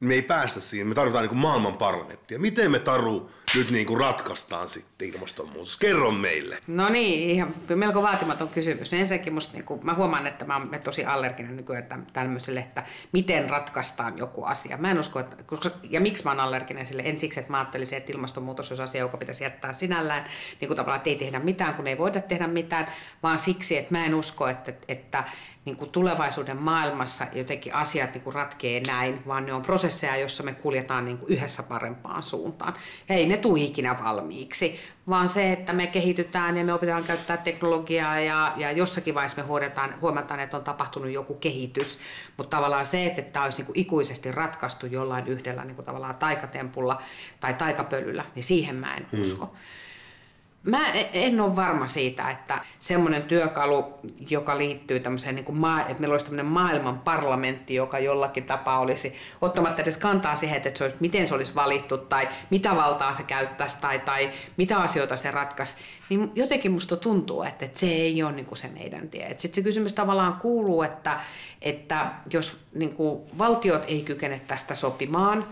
me ei päästä siihen, me tarvitaan niin maailman parlamenttia. Miten me Taru nyt niin kuin ratkaistaan sitten ilmastonmuutos? Kerro meille. No niin, ihan melko vaatimaton kysymys. No ensinnäkin musta, niin kuin, mä huomaan, että mä oon tosi allerginen nykyään tämmöiselle, että miten ratkaistaan joku asia. Mä en usko, että, koska, ja miksi mä oon allerginen sille? En siksi, että mä ajattelisin, että ilmastonmuutos olisi asia, joka pitäisi jättää sinällään, niin kuin tavallaan, että ei tehdä mitään, kun ei voida tehdä mitään, vaan siksi, että mä en usko, että, että niin kuin tulevaisuuden maailmassa jotenkin asiat niin kuin ratkee näin, vaan ne on prosesseja, jossa me kuljetaan niin kuin yhdessä parempaan suuntaan. Ja ei ne tule ikinä valmiiksi, vaan se, että me kehitytään ja me opitaan käyttää teknologiaa ja, ja jossakin vaiheessa me huomataan, huomataan, että on tapahtunut joku kehitys, mutta tavallaan se, että tämä olisi niin kuin ikuisesti ratkaistu jollain yhdellä niin kuin tavallaan taikatempulla tai taikapölyllä, niin siihen mä en hmm. usko. Mä e- en ole varma siitä, että semmoinen työkalu, joka liittyy tämmöiseen, niin kuin että meillä olisi tämmöinen maailman parlamentti, joka jollakin tapaa olisi, ottamatta edes kantaa siihen, että se olisi, miten se olisi valittu tai mitä valtaa se käyttäisi tai, tai mitä asioita se ratkaisi, niin jotenkin musta tuntuu, että, että se ei ole niin kuin se meidän tie. Sitten se kysymys tavallaan kuuluu, että, että jos niin kuin valtiot ei kykene tästä sopimaan,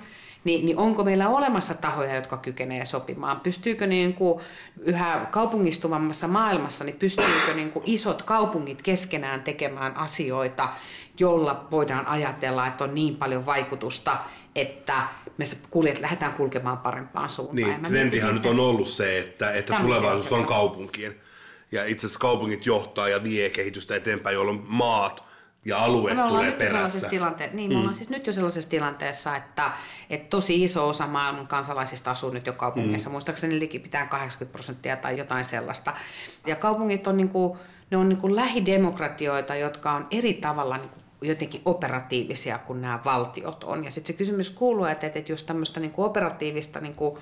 niin, niin onko meillä olemassa tahoja, jotka kykenee sopimaan? Pystyykö niin kuin yhä kaupungistuvammassa maailmassa, niin pystyykö niin kuin isot kaupungit keskenään tekemään asioita, jolla voidaan ajatella, että on niin paljon vaikutusta, että me kuljet, lähdetään kulkemaan parempaan suuntaan. Niin, trendihan nyt on ollut se, että, että tulevaisuus on kaupunkien. Ja itse asiassa kaupungit johtaa ja vie kehitystä eteenpäin, jolloin maat ja alue me tulee nyt perässä. Tilante- niin, mm. me ollaan siis nyt jo sellaisessa tilanteessa, että, että tosi iso osa maailman kansalaisista asuu nyt jo kaupungeissa. Mm. Muistaakseni liki pitää 80 prosenttia tai jotain sellaista. Ja kaupungit on, niin kuin, ne on niin kuin lähidemokratioita, jotka on eri tavalla niin kuin jotenkin operatiivisia kuin nämä valtiot on. Ja sitten se kysymys kuuluu, että, että jos tämmöistä niin kuin operatiivista niin kuin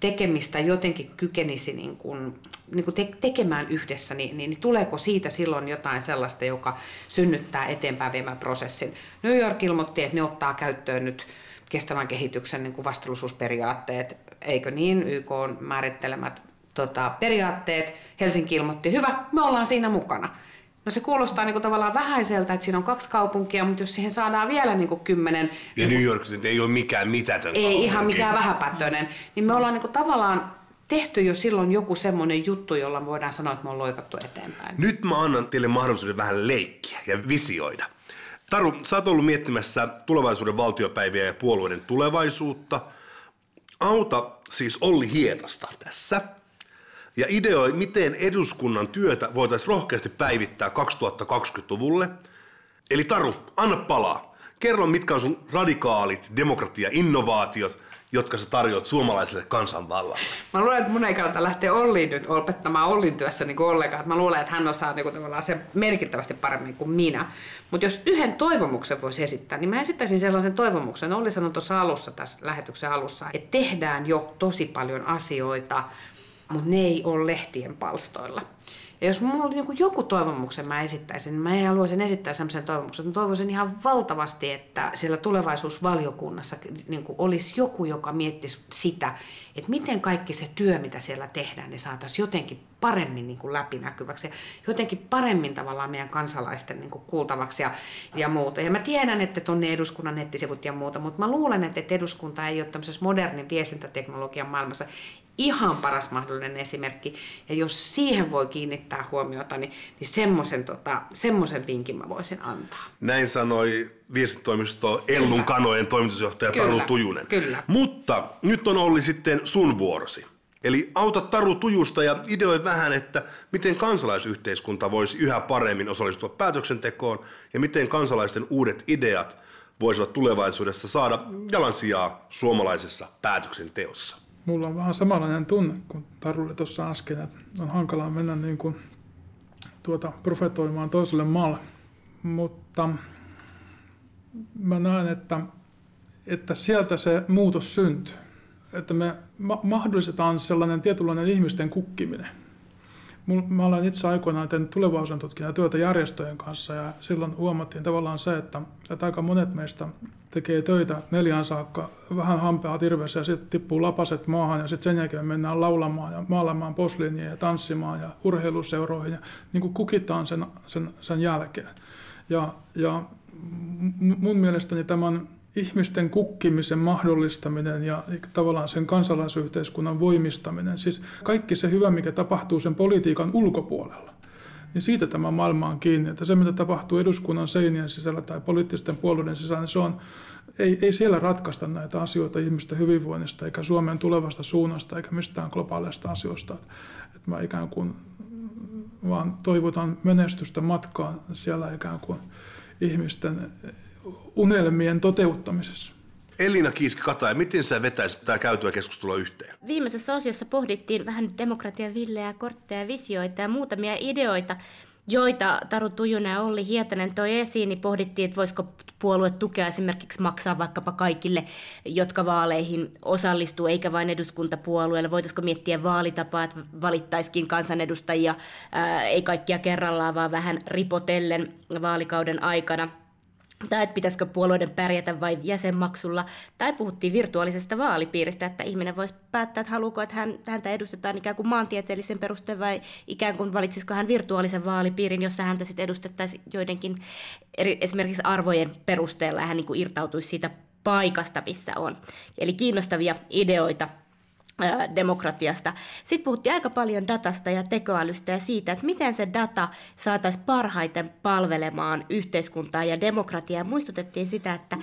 tekemistä jotenkin kykenisi niin kuin, niin kuin te- tekemään yhdessä, niin, niin, niin tuleeko siitä silloin jotain sellaista, joka synnyttää eteenpäin viemään prosessin? New York ilmoitti, että ne ottaa käyttöön nyt kestävän kehityksen niin kuin vastuullisuusperiaatteet, eikö niin, YK on määrittelemät tota, periaatteet. Helsinki ilmoitti, hyvä, me ollaan siinä mukana. No se kuulostaa niin kuin tavallaan vähäiseltä, että siinä on kaksi kaupunkia, mutta jos siihen saadaan vielä niin kuin kymmenen... Ja New York nyt ei ole mikään mitätön Ei kaupunki. ihan mikään vähäpätöinen. Niin me ollaan niin kuin tavallaan tehty jo silloin joku semmoinen juttu, jolla voidaan sanoa, että me on loikattu eteenpäin. Nyt mä annan teille mahdollisuuden vähän leikkiä ja visioida. Taru, sä oot ollut miettimässä tulevaisuuden valtiopäiviä ja puolueiden tulevaisuutta. Auta siis Olli Hietasta tässä ja ideoi, miten eduskunnan työtä voitaisiin rohkeasti päivittää 2020-luvulle. Eli Taru, anna palaa. Kerro, mitkä on sun radikaalit demokratia-innovaatiot, jotka sä tarjoat suomalaiselle kansanvallalle. Mä luulen, että mun ei kannata lähteä Olliin nyt opettamaan Ollin työssä niin ollenkaan. Mä luulen, että hän osaa niin kuin, tavallaan se merkittävästi paremmin kuin minä. Mutta jos yhden toivomuksen voisi esittää, niin mä esittäisin sellaisen toivomuksen. Olli sanoi tuossa alussa, tässä lähetyksen alussa, että tehdään jo tosi paljon asioita, mutta ne ei ole lehtien palstoilla. Ja jos mulla oli niin joku toivomuksen mä esittäisin, niin mä haluaisin esittää sellaisen toivomuksen, mä toivoisin ihan valtavasti, että siellä tulevaisuusvaliokunnassa niin olisi joku, joka miettisi sitä, että miten kaikki se työ, mitä siellä tehdään, ne saataisiin jotenkin paremmin niin kuin läpinäkyväksi ja jotenkin paremmin tavallaan meidän kansalaisten niin kuin kuultavaksi ja, ja muuta. Ja mä tiedän, että tuonne eduskunnan nettisivut ja muuta, mutta mä luulen, että eduskunta ei ole tämmöisessä modernin viestintäteknologian maailmassa ihan paras mahdollinen esimerkki. Ja jos siihen voi kiinnittää huomiota, niin, niin semmoisen tota, vinkin mä voisin antaa. Näin sanoi viestintätoimisto Ellun Kanojen toimitusjohtaja Kyllä. Taru Tujunen. Kyllä. Mutta nyt on Olli sitten sun vuorosi. Eli auta Taru Tujusta ja ideoi vähän, että miten kansalaisyhteiskunta voisi yhä paremmin osallistua päätöksentekoon ja miten kansalaisten uudet ideat voisivat tulevaisuudessa saada jalansijaa suomalaisessa päätöksenteossa. Mulla on vähän samanlainen tunne kuin Tarulle tuossa äsken, että on hankalaa mennä niin kuin tuota profetoimaan toiselle maalle. Mutta mä näen, että, että sieltä se muutos syntyy. Että me ma- mahdollistetaan sellainen tietynlainen ihmisten kukkiminen. Mä olen itse aikoinaan tehnyt tulevaisuuden tutkijan työtä järjestöjen kanssa ja silloin huomattiin tavallaan se, että, että aika monet meistä tekee töitä neljään saakka, vähän hampea tirveessä ja sitten tippuu lapaset maahan ja sitten sen jälkeen mennään laulamaan ja maalamaan posliinia ja tanssimaan ja urheiluseuroihin ja niin kuin kukitaan sen, sen, sen jälkeen. Ja, ja mun mielestäni tämän ihmisten kukkimisen mahdollistaminen ja tavallaan sen kansalaisyhteiskunnan voimistaminen, siis kaikki se hyvä, mikä tapahtuu sen politiikan ulkopuolella, niin siitä tämä maailma on kiinni. Että se, mitä tapahtuu eduskunnan seinien sisällä tai poliittisten puolueiden sisällä, niin se on, ei, ei siellä ratkaista näitä asioita ihmisten hyvinvoinnista, eikä Suomen tulevasta suunnasta, eikä mistään globaaleista asioista. Että mä ikään kuin vaan toivotan menestystä matkaan siellä ikään kuin ihmisten unelmien toteuttamisessa. Elina Kiiski-Kataja, miten sä vetäisit tämä käytyä keskustelua yhteen? Viimeisessä osiossa pohdittiin vähän demokratian villejä, kortteja, visioita ja muutamia ideoita, joita Taru Tujunen ja Olli Hietanen toi esiin, niin pohdittiin, että voisiko puolue tukea esimerkiksi maksaa vaikkapa kaikille, jotka vaaleihin osallistuu, eikä vain eduskuntapuolueelle. Voitaisiko miettiä vaalitapaa, että valittaisikin kansanedustajia, ää, ei kaikkia kerrallaan, vaan vähän ripotellen vaalikauden aikana – tai että pitäisikö puolueiden pärjätä vain jäsenmaksulla, tai puhuttiin virtuaalisesta vaalipiiristä, että ihminen voisi päättää, että haluuko, että hän, häntä edustetaan ikään kuin maantieteellisen perusteen, vai ikään kuin valitsisiko hän virtuaalisen vaalipiirin, jossa häntä sitten edustettaisiin joidenkin eri, esimerkiksi arvojen perusteella, ja hän niin kuin irtautuisi siitä paikasta, missä on. Eli kiinnostavia ideoita demokratiasta. Sitten puhuttiin aika paljon datasta ja tekoälystä ja siitä, että miten se data saataisiin parhaiten palvelemaan yhteiskuntaa ja demokratiaa. Muistutettiin sitä, että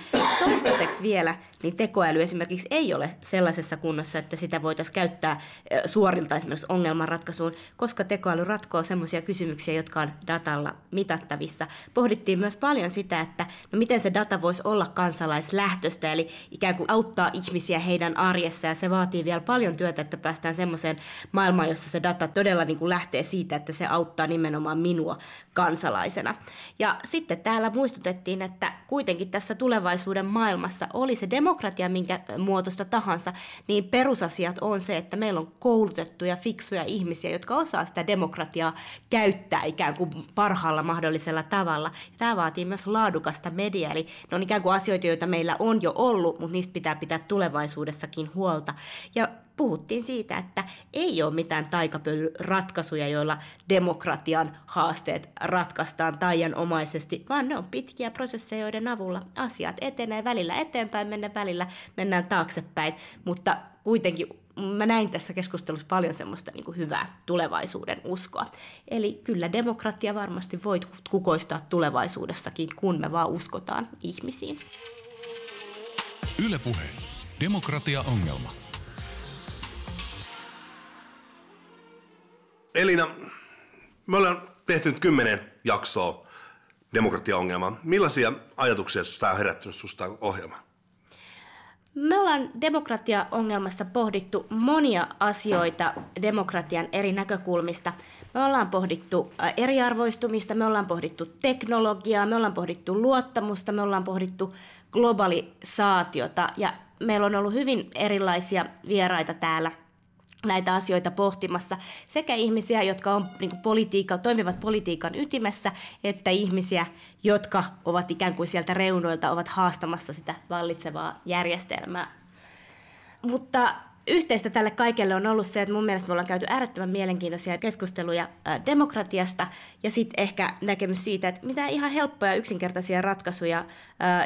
toistaiseksi vielä niin tekoäly esimerkiksi ei ole sellaisessa kunnossa, että sitä voitaisiin käyttää suorilta esimerkiksi ongelmanratkaisuun, koska tekoäly ratkoo sellaisia kysymyksiä, jotka on datalla mitattavissa. Pohdittiin myös paljon sitä, että no miten se data voisi olla kansalaislähtöistä, eli ikään kuin auttaa ihmisiä heidän arjessa, ja se vaatii vielä paljon paljon työtä, että päästään semmoiseen maailmaan, jossa se data todella niin kuin lähtee siitä, että se auttaa nimenomaan minua kansalaisena. Ja sitten täällä muistutettiin, että kuitenkin tässä tulevaisuuden maailmassa oli se demokratia minkä muotoista tahansa, niin perusasiat on se, että meillä on koulutettuja, fiksuja ihmisiä, jotka osaa sitä demokratiaa käyttää ikään kuin parhaalla mahdollisella tavalla. Ja tämä vaatii myös laadukasta mediaa, eli ne on ikään kuin asioita, joita meillä on jo ollut, mutta niistä pitää pitää tulevaisuudessakin huolta. Ja puhuttiin siitä, että ei ole mitään taikapölyratkaisuja, joilla demokratian haasteet ratkaistaan taianomaisesti, vaan ne on pitkiä prosesseja, joiden avulla asiat etenee välillä eteenpäin, mennä välillä mennään taaksepäin, mutta kuitenkin mä näin tässä keskustelussa paljon semmoista niin kuin hyvää tulevaisuuden uskoa. Eli kyllä demokratia varmasti voi kukoistaa tulevaisuudessakin, kun me vaan uskotaan ihmisiin. Ylepuhe. Demokratia-ongelma. Elina, me ollaan tehty nyt kymmenen jaksoa demokratiaongelmaa. Millaisia ajatuksia tämä on herättänyt sinusta ohjelma? Me ollaan demokratia-ongelmassa pohdittu monia asioita demokratian eri näkökulmista. Me ollaan pohdittu eriarvoistumista, me ollaan pohdittu teknologiaa, me ollaan pohdittu luottamusta, me ollaan pohdittu globalisaatiota ja meillä on ollut hyvin erilaisia vieraita täällä näitä asioita pohtimassa. Sekä ihmisiä, jotka on, niin politiikka, toimivat politiikan ytimessä, että ihmisiä, jotka ovat ikään kuin sieltä reunoilta, ovat haastamassa sitä vallitsevaa järjestelmää. Mutta yhteistä tälle kaikelle on ollut se, että mun mielestä me ollaan käyty äärettömän mielenkiintoisia keskusteluja demokratiasta ja sitten ehkä näkemys siitä, että mitä ihan helppoja yksinkertaisia ratkaisuja,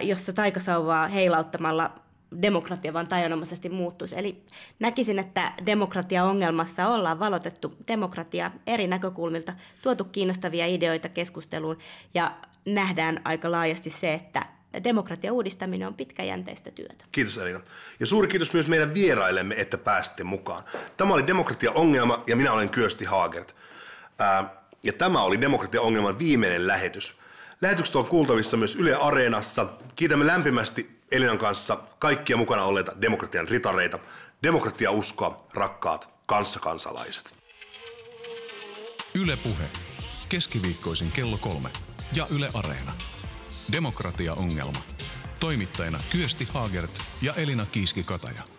jossa taikasauvaa heilauttamalla demokratia vaan tajanomaisesti muuttuisi. Eli näkisin, että demokratia-ongelmassa ollaan valotettu demokratia eri näkökulmilta, tuotu kiinnostavia ideoita keskusteluun ja nähdään aika laajasti se, että demokratian uudistaminen on pitkäjänteistä työtä. Kiitos Elina. Ja suuri kiitos myös meidän vierailemme, että pääsitte mukaan. Tämä oli Demokratia-ongelma ja minä olen Kyösti Haagert. Ää, ja tämä oli Demokratia-ongelman viimeinen lähetys. Lähetykset on kuultavissa myös Yle Areenassa. Kiitämme lämpimästi Elinan kanssa kaikkia mukana olleita demokratian ritareita, demokratia uskoa, rakkaat kanssakansalaiset. Yle Puhe. Keskiviikkoisin kello kolme. Ja Yle Areena. Demokratia-ongelma. Toimittajina Kyösti Haagert ja Elina Kiiski-Kataja.